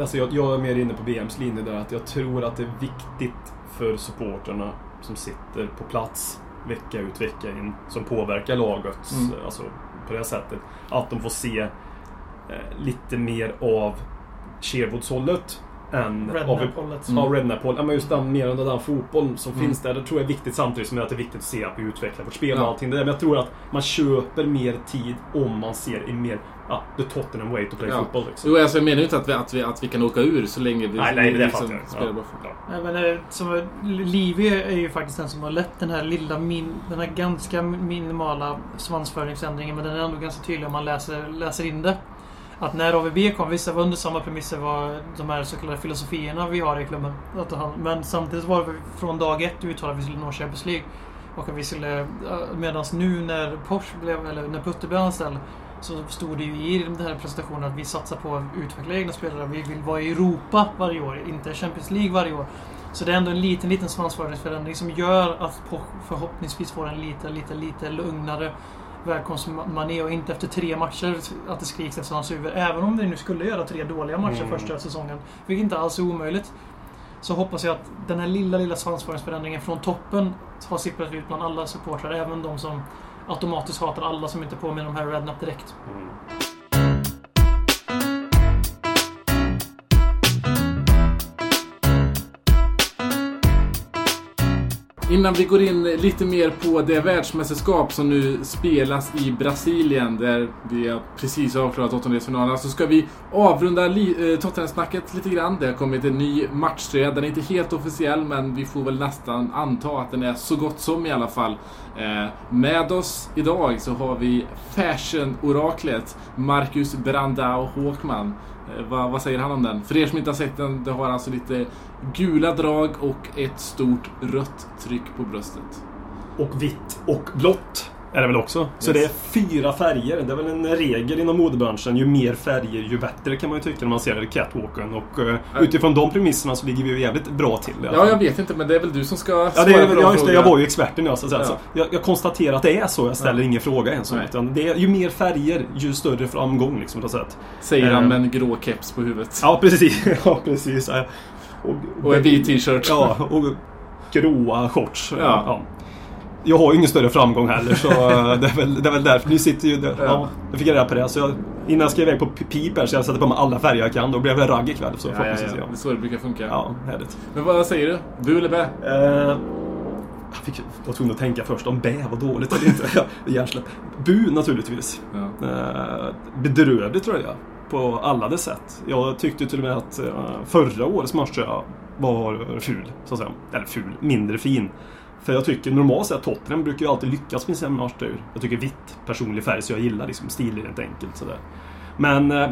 Alltså jag, jag är mer inne på BMs linje där, att jag tror att det är viktigt för supporterna som sitter på plats vecka ut vecka in, som påverkar laget Mm. alltså, på det sättet, att de får se eh, lite mer av Sherwoodshållet än av Redknapp-hållet. Mm. Ja, men just den, mer under den fotboll som Mm. finns där. Det tror jag är viktigt samtidigt som att det är viktigt att se att vi utvecklar vårt spel och Ja. allting. Det där. Men jag tror att man köper mer tid om man ser i mer, ja, the Tottenham way to play Ja. fotboll. Liksom. Jo, alltså jag menar ju inte att vi, att, vi, att vi kan åka ur så länge vi Nej, nej, det liksom spelar Ja. bra. Ja. Nej, men, som, Livi är ju faktiskt den som har lett den här lilla, min, den här ganska minimala svansföringsändringen. Men den är ändå ganska tydlig om man läser, läser in det. Att när AVB kom, visst det var under samma premisser var de här så kallade filosofierna vi har i klubben. Men samtidigt var det från dag ett uttalat att vi skulle nå Champions League. Och att vi skulle, medan nu när Porsche blev, eller när Putte blev anställd så stod det ju i den här presentationen att vi satsar på att utveckla egna spelare. Vi vill vara i Europa varje år, inte Champions League varje år. Så det är ändå en liten, liten svansföringsförändring som gör att Poch förhoppningsvis får en lite, lite, lite lugnare välkomstmané och inte efter tre matcher att det skriks efter hans huvud. Även om vi nu skulle göra tre dåliga matcher Mm. första säsongen, vilket inte alls är omöjligt. Så hoppas jag att den här lilla, lilla svansföringsförändringen från toppen har sipprat ut bland alla supportrar, även de som automatiskt hatar alla som inte påminner om Harry Redknapp direkt. Mm. Innan vi går in lite mer på det världsmästerskap som nu spelas i Brasilien där vi har precis avklarat åttondelsfinalerna så ska vi avrunda li- eh, Tottenham-snacket lite grann. Det har kommit en ny matchtröja. Den är inte helt officiell men vi får väl nästan anta att den är så gott som i alla fall. Eh, med oss idag så har vi fashion-oraklet Marcus Brandao Håkman. Eh, vad, vad säger han om den? För er som inte har sett den, det har alltså lite gula drag och ett stort rött tryck på bröstet. Och vitt och blått är det väl också. Så Yes. det är fyra färger. Det är väl en regel inom modebranschen. Ju mer färger ju bättre kan man ju tycka när man ser catwalken. Och eh, utifrån de premisserna så ligger vi ju jävligt bra till. Ja, jag vet inte, men det är väl du som ska Ja, det är, ja just det. Jag var ju experten jag, så att säga. Ja. Så jag, jag konstaterar att det är så. Jag ställer Ja. ingen fråga ens. Utan det är, ju mer färger, ju större framgång. Liksom, på något sätt. Säger han Eh. med en grå keps på huvudet. Ja, precis. [LAUGHS] ja, precis. Ja. Och en vit t-shirt. Ja, och gråa shorts. Ja. Ja. Jag har ju ingen större framgång heller så [LAUGHS] eh, det är väl, det är väl därför. Ni sitter ju där. Ja. Ja. jag fick reda på det. Så jag, innan jag ska iväg på pip här så jag satte på mig alla färger jag kan. Då blev det ragg ikväll. Så Ja, ja, ja. Det är så det brukar funka. Ja, härligt. Men vad säger du? Bu eller bä? Eh, jag fick, var tvungen att tänka först om bä var dåligt eller inte. [LAUGHS] Hjärnsläpp. Bu naturligtvis. Ja. Eh, bedrövligt tror jag. På alla dess sätt. Jag tyckte till och med att eh, förra årets matchtröja var ful. Så att säga. Eller ful, mindre fin. För jag tycker normalt sett Tottenham brukar ju alltid lyckas med sina matcher. Jag tycker vitt, personlig färg, så jag gillar liksom stilen helt enkelt. Sådär. Men eh,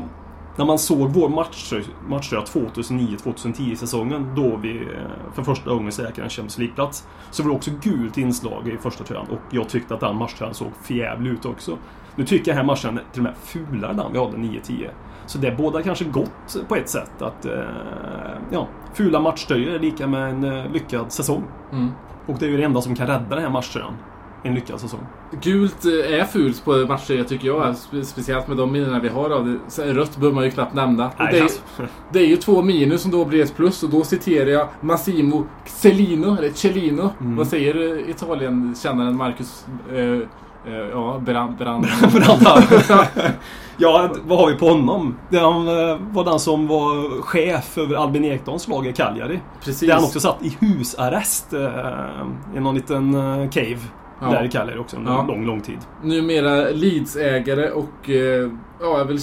när man såg vår matchtröja, 2009-2010 säsongen då vi eh, för första gången säkrade en Champions League-plats så var det också gult inslag i första tröjan och jag tyckte att den matchtröjan såg förjävlig ut också. Nu tycker jag den här matchen är till och med fulare än den vi hade 9-10. Så det båda kanske gott på ett sätt att eh, ja, fula matchtröjor är lika med en eh, lyckad säsong. Mm. Och det är ju det enda som kan rädda den här matchtröjan. En lyckad säsong. Gult eh, är fult på matcher tycker jag. Spe- Speciellt med de minnena vi har av det. Rött behöver man ju knappt nämna. Nej, det, är, alltså. [LAUGHS] det är ju två minus som då blir ett plus och då citerar jag Massimo Celino, eller Cellino. Mm. Vad säger eh, Italien-kännaren Marcus... Eh, ja, Brand... brand. [LAUGHS] [LAUGHS] Ja, vad har vi på honom? Det han eh, var den som var chef över Albin Ekdals lag i Cagliari. Precis. Där han också satt i husarrest eh, i någon liten eh, cave. Ja. Där i Cagliari också under Ja. lång, lång tid. Numera Leeds-ägare och eh, ja, är väl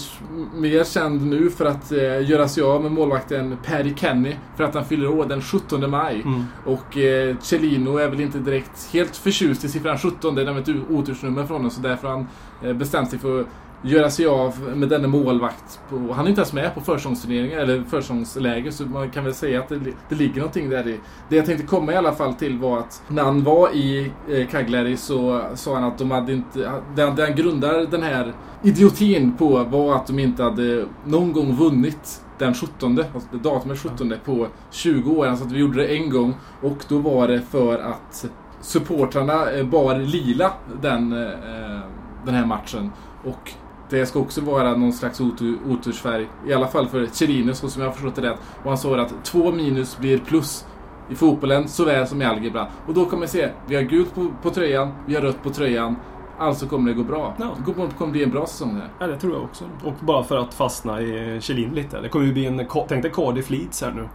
mer känd nu för att eh, göra sig av med målvakten Paddy Kenny för att han fyller år den 17 maj. Mm. Och eh, Cellino är väl inte direkt helt förtjust i siffran 17. Det är nämligen ett otursnummer från honom så därför har han eh, bestämt sig för att göra sig av med denne målvakt. På, han är inte ens med på försångsturneringar eller försångsläger så man kan väl säga att det, det ligger någonting där i. Det jag tänkte komma i alla fall till var att när han var i eh, Cagliari så sa han att de hade inte... Det, den han grundar den här idiotin på var att de inte hade någon gång vunnit den 17, alltså datumet 17 på 20 år. Alltså att vi gjorde det en gång och då var det för att supportrarna eh, bar lila den, eh, den här matchen. Och det ska också vara någon slags otur, otursfärg. I alla fall för Cellino, så som jag har förstått det rätt. Och han sa att två minus blir plus i fotbollen såväl som i algebra. Och då kommer vi se, vi har gult på, på tröjan, vi har rött på tröjan. Alltså kommer det gå bra. Ja. Det kommer, kommer bli en bra säsong här. Ja, det tror jag också. Och bara för att fastna i Kjellin lite. Det kommer ju bli en... Tänk dig Cardiff Leeds här nu.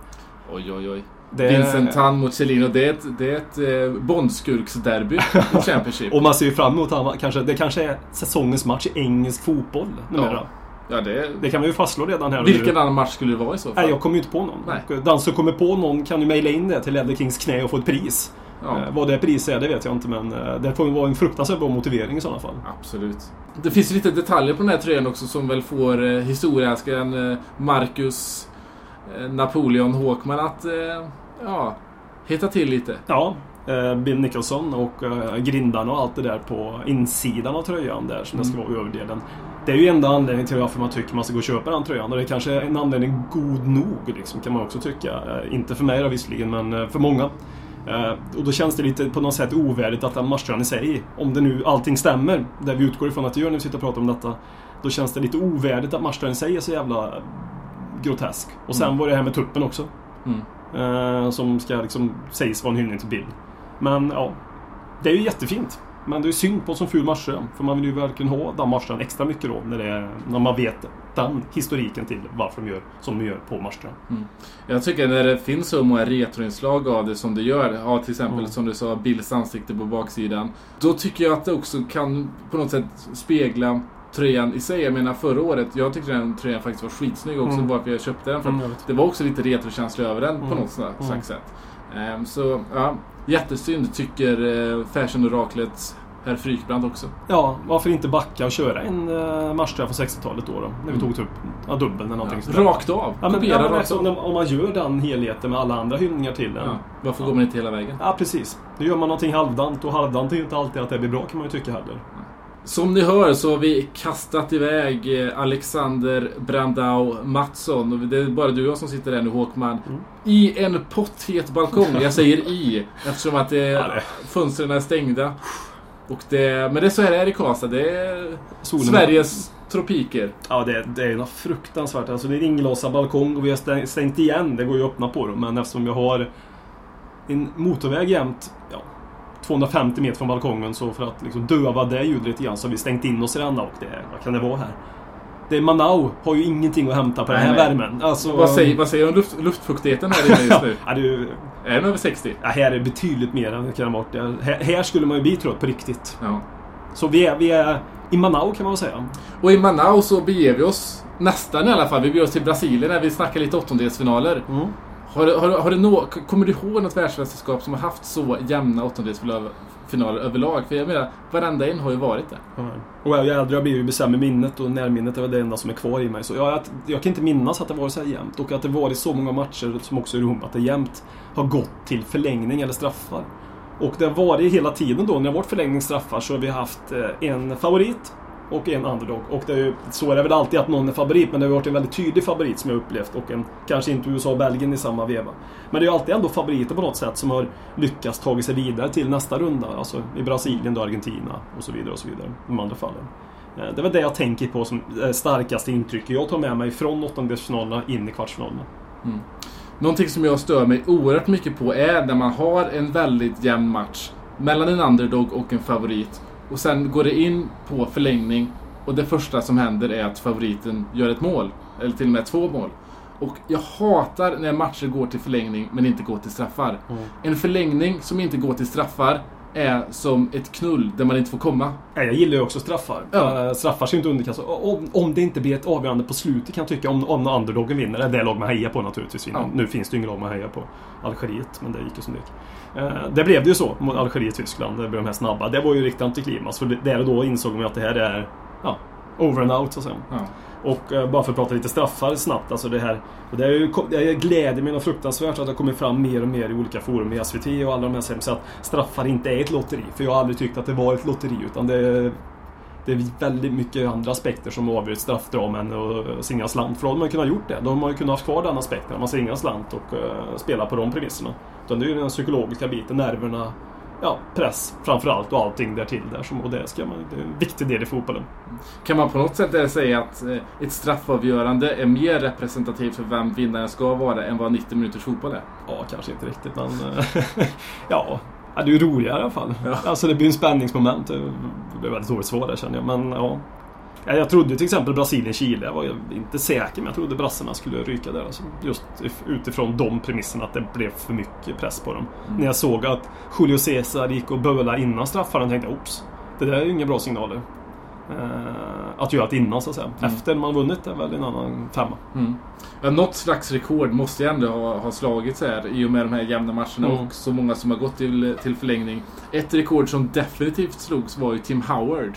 Oj, oj, oj. Det- Vincent Tan mot Cellino, det är ett, det är ett eh, Bondskurksderby i [LAUGHS] Championship. Och man ser ju fram emot han kanske, det kanske är säsongens match i engelsk fotboll numera. ja, det är... Det kan vi ju fastslå redan här. Vilken annan match skulle det vara i så fall? Nej, jag kommer ju inte på någon. Nej. Den som kommer på någon kan ju mejla in det till Ledley Kings knä och få ett pris. Ja. Eh, vad det priset är, det vet jag inte, men eh, det får ju vara en fruktansvärt bra motivering i sådana fall. Absolut. Det finns lite detaljer på den här tröjan också som väl får eh, historieälskaren eh, Marcus Napoleon Håkman att eh, ja, hitta till lite. Ja, eh, Bill Nicholson och eh, grindarna och allt det där på insidan av tröjan där som det ska vara överdelen. Det är ju enda anledningen till varför man tycker man ska gå och köpa den tröjan. Och det är kanske en anledning god nog, liksom, kan man också tycka. Eh, inte för mig då visserligen, men eh, för många. Eh, och då känns det lite på något sätt ovärdigt att den matchtröjan i sig, om det nu allting stämmer, där vi utgår ifrån att det gör när vi sitter och pratar om detta, då känns det lite ovärdigt att matchtröjan i sig är så jävla grotesk. Och sen var det här med tuppen också. Mm. Eh, som ska liksom sägs vara en hyllning till Bill. Men ja, det är ju jättefint. Men det är synd på en sån ful matchtröja. För man vill ju verkligen ha den matchtröjan extra mycket då. När, det är, när man vet den historiken till varför de gör som de gör på matchtröjan. Jag tycker när det finns så många retroinslag av det som det gör, ja, till exempel Mm. som du sa, Bills ansikte på baksidan. Då tycker jag att det också kan på något sätt spegla tröjan i sig. Jag menar förra året, jag tyckte den tröjan faktiskt var skitsnygg också Mm. varför jag köpte den. För Mm, det var också lite retrokänsla över den på Mm. något slags Mm. sätt. Ehm, så ja, jättesynd tycker uh, fashion-oraklet herr Frykbrand också. Ja, varför inte backa och köra en uh, matchtröja från 60-talet då, då? När vi Mm. tog typ ja, dubbeln eller någonting Ja, rakt av. Ja, men, ja, men rakt alltså, av. om, man gör den helheten med alla andra hyllningar till den. Ja, varför går man inte hela vägen? Ja, precis. Då gör man någonting halvdant och halvdant är inte alltid att det blir bra kan man ju tycka heller. Som ni hör så har vi kastat iväg eh, Alexander Brandau Mattsson. Det är bara du och jag som sitter här nu Håkman. Mm. I en potthet balkong. Jag säger i eftersom att det, fönstren är stängda. Och det, men det är så här det är i Karlstad. Det är Solen- Sveriges tropiker. Ja, det, det är något fruktansvärt. Alltså, det är inglasad balkong och vi har stäng- stängt igen. Det går ju att öppna på dem, men eftersom vi har en motorväg jämt ja, 250 meter från balkongen så för att liksom döva det ljudet lite grann så har vi stängt in oss i denna och det, vad kan det vara här? Det Manau har ju ingenting att hämta på den här Nej, nej. värmen. Alltså, Vad säger, vad säger du om luft, luftfuktigheten här inne just nu? [LAUGHS] Ja, det är den över 60? ja, här är betydligt mer än det kan ha varit. Här, här skulle man ju bli trött på riktigt. Ja. Så vi är, vi är i Manau kan man väl säga. Och i Manaus så beger vi oss nästan i alla fall. Vi beger oss till Brasilien när vi snackar lite åttondelsfinaler. Mm. Har, har, har du nå, kommer du ihåg något världsmästerskap som har haft så jämna åttondelsfinaler överlag? För jag menar, varenda en har ju varit det. Och ju äldre jag blir ju sämre minnet och närminnet är väl det enda som är kvar i mig. Så jag, jag kan inte minnas att det varit så här jämnt och att det varit så många matcher som också i Rom att det jämnt har gått till förlängning eller straffar. Och det har varit hela tiden då när det har varit förlängning straffar så har vi haft eh, en favorit och en underdog. Och det är ju, så är det väl alltid att någon är favorit, men det har varit en väldigt tydlig favorit som jag upplevt. Och en, kanske inte USA och Belgien i samma veva. Men det är ju alltid ändå favoriter på något sätt som har lyckats tagit sig vidare till nästa runda. Alltså i Brasilien, då Argentina och så vidare och så vidare. De andra fallen. Eh, det är väl det jag tänker på som eh, starkaste intryck jag tar med mig från åttondelsfinalerna in i kvartsfinalerna. Mm. Någonting som jag stör mig oerhört mycket på är när man har en väldigt jämn match mellan en underdog och en favorit. Och sen går det in på förlängning och det första som händer är att favoriten gör ett mål. Eller till och med två mål. Och jag hatar när matcher går till förlängning men inte går till straffar. En förlängning som inte går till straffar är som ett knull där man inte får komma. Jag gillar ju också straffar. Ja. Eh, Straffar ju inte underkastas. Om, om det inte blir ett avgörande på slutet kan jag tycka. Om, om underdogen vinner. Det är det lag man hejar på naturligtvis. Ja. Nu finns det ju ingen lag man hejar på. Algeriet, men det gick ju som det gick. Eh, Det blev det ju så mot Algeriet-Tyskland. Det blev de här snabba. Det var ju riktigt antiklimax. För där och då insåg man att det här är ja, over and out så att säga. Ja. Och eh, bara för att prata lite straffar snabbt. Alltså det här, och det, är ju, det gläder mig något fruktansvärt att det har kommit fram mer och mer i olika forum i SVT och alla de här sämsta så att straffar inte är ett lotteri. För jag har aldrig tyckt att det var ett lotteri utan det är, det är väldigt mycket andra aspekter som avgör ett straffdrama än att singa slant. För då hade man ju kunnat gjort det. Då hade man ju kunnat ha kvar den aspekten. Att man singar slant och uh, spelar på de premisserna. Utan det är ju den psykologiska biten, nerverna, ja, press framförallt och allting därtill där. Som, och det, ska man, det är en viktig del i fotbollen. Kan man på något sätt säga att eh, ett straffavgörande är mer representativt för vem vinnaren ska vara än vad 90 minuters fotboll är? Ja, kanske inte riktigt, men... eh, [LAUGHS] ja, ja, det är ju roligare i alla fall. Alltså det blir en spänningsmoment. Det blir väldigt dåligt svar där känner jag, men ja. Ja, Jag trodde till exempel Brasilien-Chile, jag var inte säker, men jag trodde brassarna skulle ryka där. Alltså, just if- utifrån de premisserna, att det blev för mycket press på dem. När jag såg att Julio Cesar gick och böla innan straffaren tänkte jag, oops, det där är ju inga bra signaler. Eh, att göra det innan så att säga. Efter man vunnit är väl en annan femma. Ja, något slags rekord måste ju ändå ha, ha slagits här i och med de här jämna matcherna Mm. och så många som har gått till, till förlängning. Ett rekord som definitivt slogs var ju Tim Howard.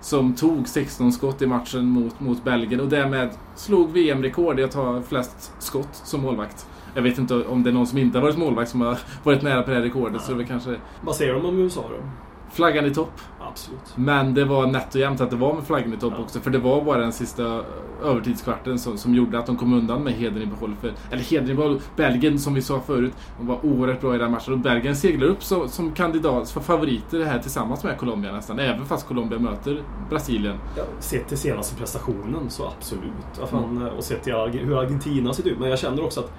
Som tog 16 skott i matchen mot, mot Belgien och därmed slog VM-rekord i att ha flest skott som målvakt. Jag vet inte om det är någon som inte har varit målvakt som har varit nära på det här rekordet så det kanske Vad säger de om USA då? Flaggan i topp. Absolut. Men det var nätt och jämnt att det var med flaggan i topp Ja. också. För det var bara den sista övertidskvarten som, som gjorde att de kom undan med hedern i behåll. För, eller hedern i behåll. Belgien, som vi sa förut, de var oerhört bra i den matchen. Och Belgien seglar upp så, som kandidat för favoriter här tillsammans med Colombia nästan. Även fast Colombia möter Brasilien. Ja, sett till senaste prestationen så absolut. Fan, Och sett till hur Argentina ser ut. Men jag känner också att,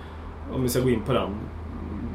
om vi ska gå in på den,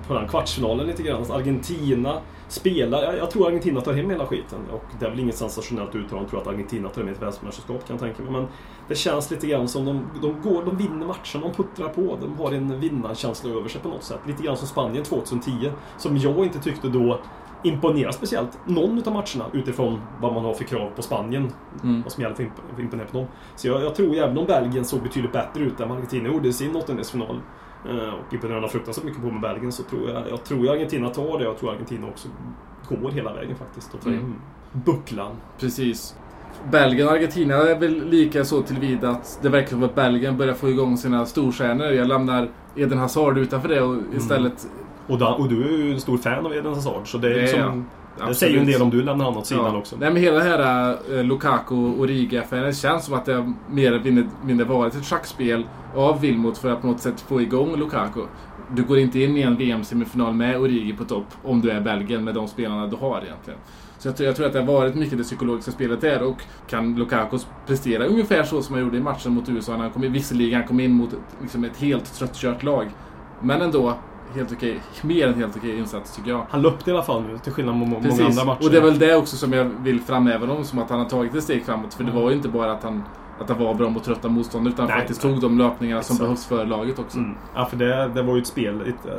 på den kvartsfinalen lite grann. Argentina spelar, jag, jag tror Argentina tar hem hela skiten. Och det är väl inget sensationellt uttalande, tror att Argentina tar hem ett världsmästerskap kan jag tänka mig. Men det känns lite grann som de, de går, de vinner matchen, de puttrar på. De har en vinnarkänsla över sig på något sätt. Lite grann som Spanien 2010. Som jag inte tyckte då imponerar speciellt någon av matcherna utifrån vad man har för krav på Spanien. Mm. Vad som gäller för att imponera på dem. Så jag, jag tror även om Belgien såg betydligt bättre ut än vad Argentina gjorde i sin åttondelsfinal och imponerade fruktansvärt mycket på med Belgien så tror jag, jag tror Argentina tar det. Jag tror Argentina också går hela vägen faktiskt och tar Mm. bucklan. Precis. Belgien och Argentina är väl lika så tillvida att det verkar som att Belgien börjar få igång sina storstjärnor. Jag lämnar Eden Hazard utanför det och istället... Och, da, och du är ju en stor fan av Eden Hazard så det, är Det är jag. det Absolut. säger ju en del om du lämnar honom åt sidan Ja. också. Nej men hela det här uh, Lukaku och Riga-affären känns som att det mer eller mindre- varit ett schackspel av Wilmot för att på något sätt få igång Lukaku. Du går inte in i en VM-semifinal med Origi på topp om du är Belgien med de spelarna du har egentligen. Så jag tror, jag tror att det har varit mycket det psykologiska spelet där och kan Lukaku prestera ungefär så som han gjorde i matchen mot USA när han kom in, visserligen han kom in mot ett, liksom ett helt tröttkört lag. Men ändå helt okej, mer än helt okej insats tycker jag. Han löpte i alla fall nu till skillnad mot må- många Precis, andra matcher. och det är väl det också som jag vill framhäva honom som att han har tagit ett steg framåt. För det var ju inte bara att han, att han var bra mot trötta motståndare utan Nej, faktiskt nej. tog de löpningarna som behövs för laget också. Mm. Ja, för det, det var ju ett spel, ett, eh,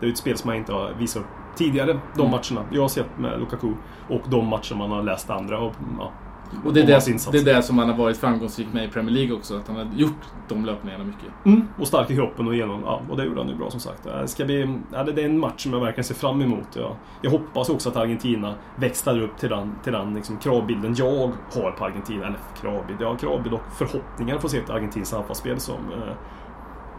det är ett spel som man inte har visat tidigare. De Mm. matcherna jag har sett med Lukaku och de matcher man har läst andra. Och, ja, Och det är det, det är det som han har varit framgångsrik med i Premier League också. Att han har gjort de löpningarna mycket. Mm, och stark i kroppen och igenom. Ja, och det gjorde han ju bra som sagt. Det ska bli, ja, det det är en match som jag verkligen ser fram emot. Ja. Jag hoppas också att Argentina växlar upp till den, till den liksom, kravbilden jag har på Argentina. Eller kravbild, ja kravbild och förhoppningar på att se ett argentinskt anfallsspel som eh,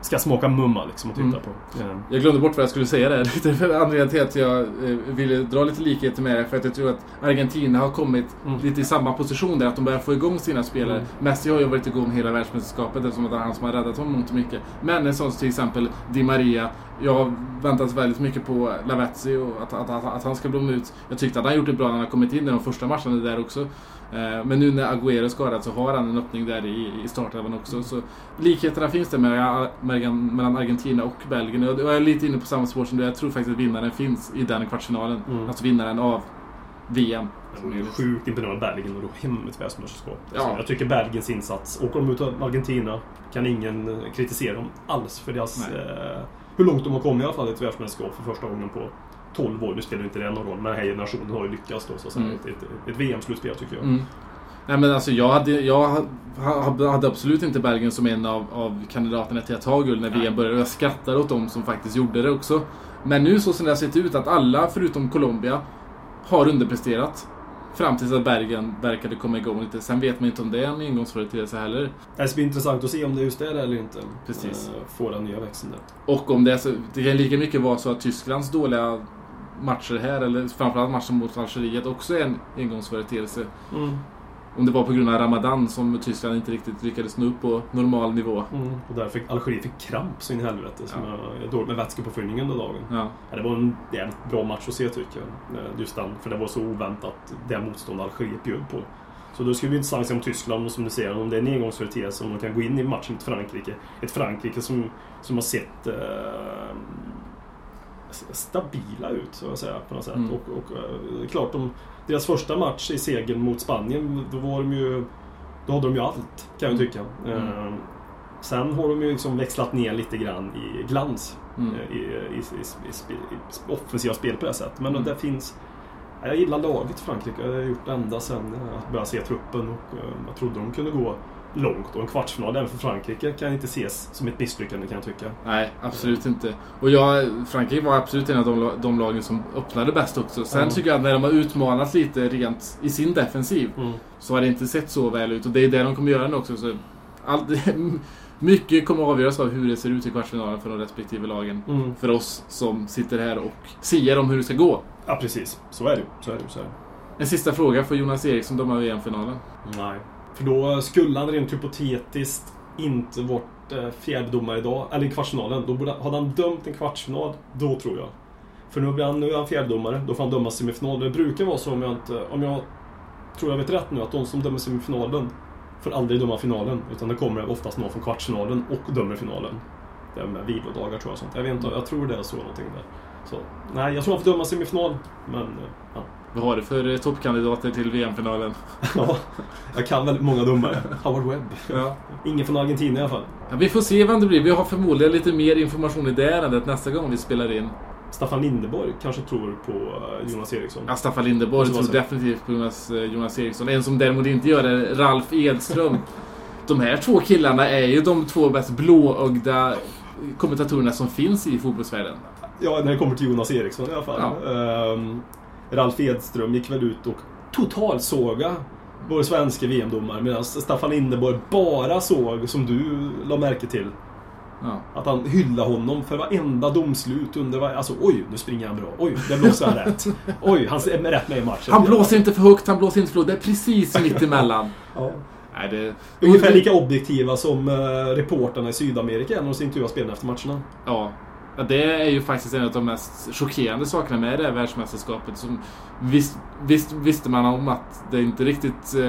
ska smaka mumma liksom att titta Mm. på. Eh, Jag glömde bort vad jag skulle säga där. [LAUGHS] Anledningen till att jag eh, ville dra lite likheter med det. För att jag tror att Argentina har kommit Mm. lite i samma position där. Att de börjar få igång sina spelare. Mm. Messi har ju varit igång hela världsmästerskapet eftersom att det är han som har räddat honom och mycket. Men en sån som till exempel Di Maria. Jag har väntat väldigt mycket på Lavezzi och att, att, att, att han ska blomma ut. Jag tyckte att han gjort det bra när han kommit in i de första matcherna där också. Eh, Men nu när Agüero är skadad så har han en öppning där i, i startelvan också. Så likheterna finns det mellan Argentina och Belgien. Och jag är lite inne på samma spår som du. Jag tror faktiskt att vinnaren finns i den kvartsfinalen. Mm. Alltså vinnaren av VM. Är ju sjukt imponerande av Belgien och då hem ett världsmästerskap. Ja. Alltså, jag tycker Belgiens insats, åker de ut av Argentina kan ingen eh, kritisera dem alls för deras... Eh, hur långt de har kommit i alla fall i ett världsmästerskap för första gången på 12 år. Nu spelar inte det någon roll, men den här generationen har ju lyckats då så att säga. Mm. Ett, ett, ett VM-slutspel tycker jag. Mm. Nej men alltså jag hade, jag ha- hade absolut inte Belgien som en av, av kandidaterna till att ta guld när Nej. VM började. Jag skrattar åt dem som faktiskt gjorde det också. Men nu så som det har sett ut att alla förutom Colombia har underpresterat. Fram tills att Belgien verkade komma igång lite. Sen vet man inte om det är en engångsföreteelse heller. Det ska bli intressant att se om det just är det eller inte. Precis. Eh, Får den nya växeln där. Och om det är så, det kan lika mycket vara så att Tysklands dåliga matcher här, eller framförallt matchen mot Algeriet, också är en engångsföreteelse. Mm. Om det var på grund av Ramadan som Tyskland inte riktigt lyckades nå upp på normal nivå. Mm. Och där fick Algeriet fick kramp så in i helvete. Som Ja. är dåligt med vätskepåfyllningen den dagen. Ja. Ja, det var en jävligt bra match att se tycker jag. Eh, Just den, för det var så oväntat det motstånd Algeriet bjöd på. Så då skulle bli intressant att se om Tyskland, och som du säger, om det är en engångsföreteelse, om de kan gå in i matchen mot Frankrike. Ett Frankrike som, som har sett eh, stabila ut, så att säga, på något sätt. Mm. Och, och eh, klart, de, deras första match i segern mot Spanien, då var de ju... Då hade de ju allt, kan jag tycka. Mm. Eh, Sen har de ju liksom växlat ner lite grann i glans Mm. eh, i, i, i, spe- i offensiva spel på det sättet. Men Mm. det finns... Jag gillar laget Frankrike. Jag har gjort det ända sedan jag började se truppen och eh, jag trodde de kunde gå långt. Och en kvartsfinal även för Frankrike kan inte ses som ett misslyckande kan jag tycka. Nej, absolut inte. Och jag, Frankrike var absolut en av de, de lagen som öppnade bäst också. Sen Ja. tycker jag att när de har utmanats lite rent i sin defensiv så har det inte sett så väl ut. Och det är det de kommer göra nu också. Så allt, [LAUGHS] mycket kommer avgöras av hur det ser ut i kvartsfinalen för de respektive lagen. Mm. För oss som sitter här och siar om hur det ska gå. Ja, precis. Så är det ju. Så är det, så är det. En sista fråga för Jonas Eriksson, de har VM-finalen. Nej. För då skulle han rent hypotetiskt inte varit eh, fjärdedomare idag, eller i kvartsfinalen. Då borde, hade han dömt en kvartsfinal, då tror jag. För nu, blir han, nu är han fjärdedomare, då får han döma semifinal. Det brukar vara så om jag inte... Om jag tror jag vet rätt nu, att de som dömer semifinalen får aldrig döma finalen. Utan det kommer oftast någon från kvartsfinalen och dömer finalen. Det är med vilodagar tror jag. och Sånt. Jag, vet inte, jag tror det är så någonting där. Så, nej, jag tror han får döma semifinal. Men eh, ja. Vad har du för eh, toppkandidater till VM-finalen? [LAUGHS] ja, jag kan väldigt många domare. Howard Webb. Ja. Ingen från Argentina i alla fall. Ja, vi får se vem det blir. Vi har förmodligen lite mer information i det ärendet nästa gång vi spelar in. Staffan Lindeborg kanske tror på eh, Jonas Eriksson. Ja, Staffan Lindeborg tror definitivt på Jonas, eh, Jonas Eriksson. En som däremot inte gör det är Ralf Edström. [LAUGHS] De här två killarna är ju de två mest blåögda kommentatorerna som finns i fotbollsvärlden. Ja, när det kommer till Jonas Eriksson i alla fall. Ja. Ehm, Ralf Edström gick väl ut och totalsåga vår svenska VM-domare medan Staffan Lindeborg bara såg, som du la märke till, Ja. att han hyllade honom för varenda domslut under varje... Alltså oj, nu springer han bra. Oj, där blåser han rätt. [LAUGHS] Oj, han är rätt med i matchen. Han blåser inte för högt, han blåser inte för lågt. Det är precis mitt emellan. [LAUGHS] Ja. Nej, det... Ungefär lika objektiva som uh, reportrarna i Sydamerika när de intervjuar spelarna efter matcherna. Ja. Ja, det är ju faktiskt en av de mest chockerande sakerna med det här världsmästerskapet. Som visst, visst visste man om att det inte riktigt eh,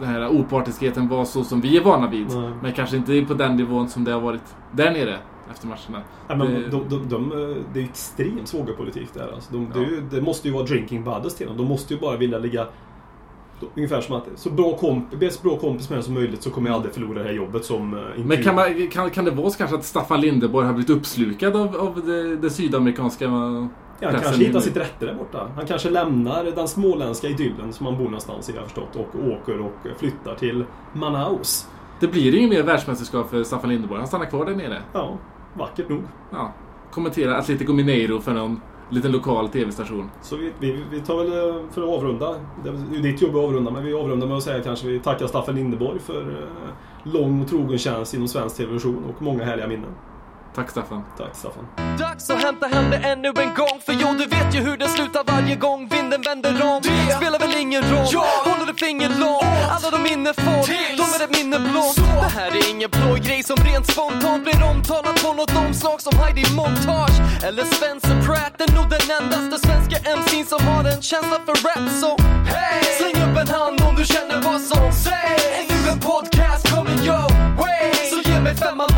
den här opartiskheten var så som vi är vana vid. Nej. Men kanske inte på den nivån som det har varit där nere efter matcherna. Ja, men Det- de, de, de, det är ju extremt svågerpolitik där. Alltså. De, det, Ja. ju, det måste ju vara drinking buddies till dem. De måste ju bara vilja ligga... Ungefär som att så bra komp, bli så bra kompis med som möjligt så kommer jag aldrig förlora det här jobbet som eh, intervju. Men kan, man, kan, kan det vara så kanske att Staffan Lindeborg har blivit uppslukad av, av det, det sydamerikanska ja, han kanske hittar sitt rätte där borta. Han kanske lämnar den småländska idyllen som han bor någonstans i, jag har förstått, och åker och flyttar till Manaus. Det blir inget mer världsmästerskap för Staffan Lindeborg. Han stannar kvar där nere. Ja, vackert nog. Ja. Kommenterar Atletico Mineiro för någon liten lokal TV-station. Så vi, vi, vi tar väl eh, för att avrunda. Det är ju ditt jobb att avrunda, men vi avrundar med att säga kanske vi tackar Staffan Lindeborg för eh, lång och trogen tjänst inom svensk television och många härliga minnen. Tack Staffan. Tack Staffan. Dags att hämta hem det ännu en gång För jo, du vet ju hur det slutar varje gång vinden vänder om Det spelar väl ingen roll, håller finger långt. Alla de minne får, de är ett minne blått Det här är ingen plojgrej som rent spontant blir omtalat på något omslag som Heidi Montage. Eller Spencer Pratt är nog den endaste svenska MC'n som har en känsla för rap. Så hey! släng upp en hand om du känner vad som sägs. Ännu en podcast coming your way. Så ge mig femman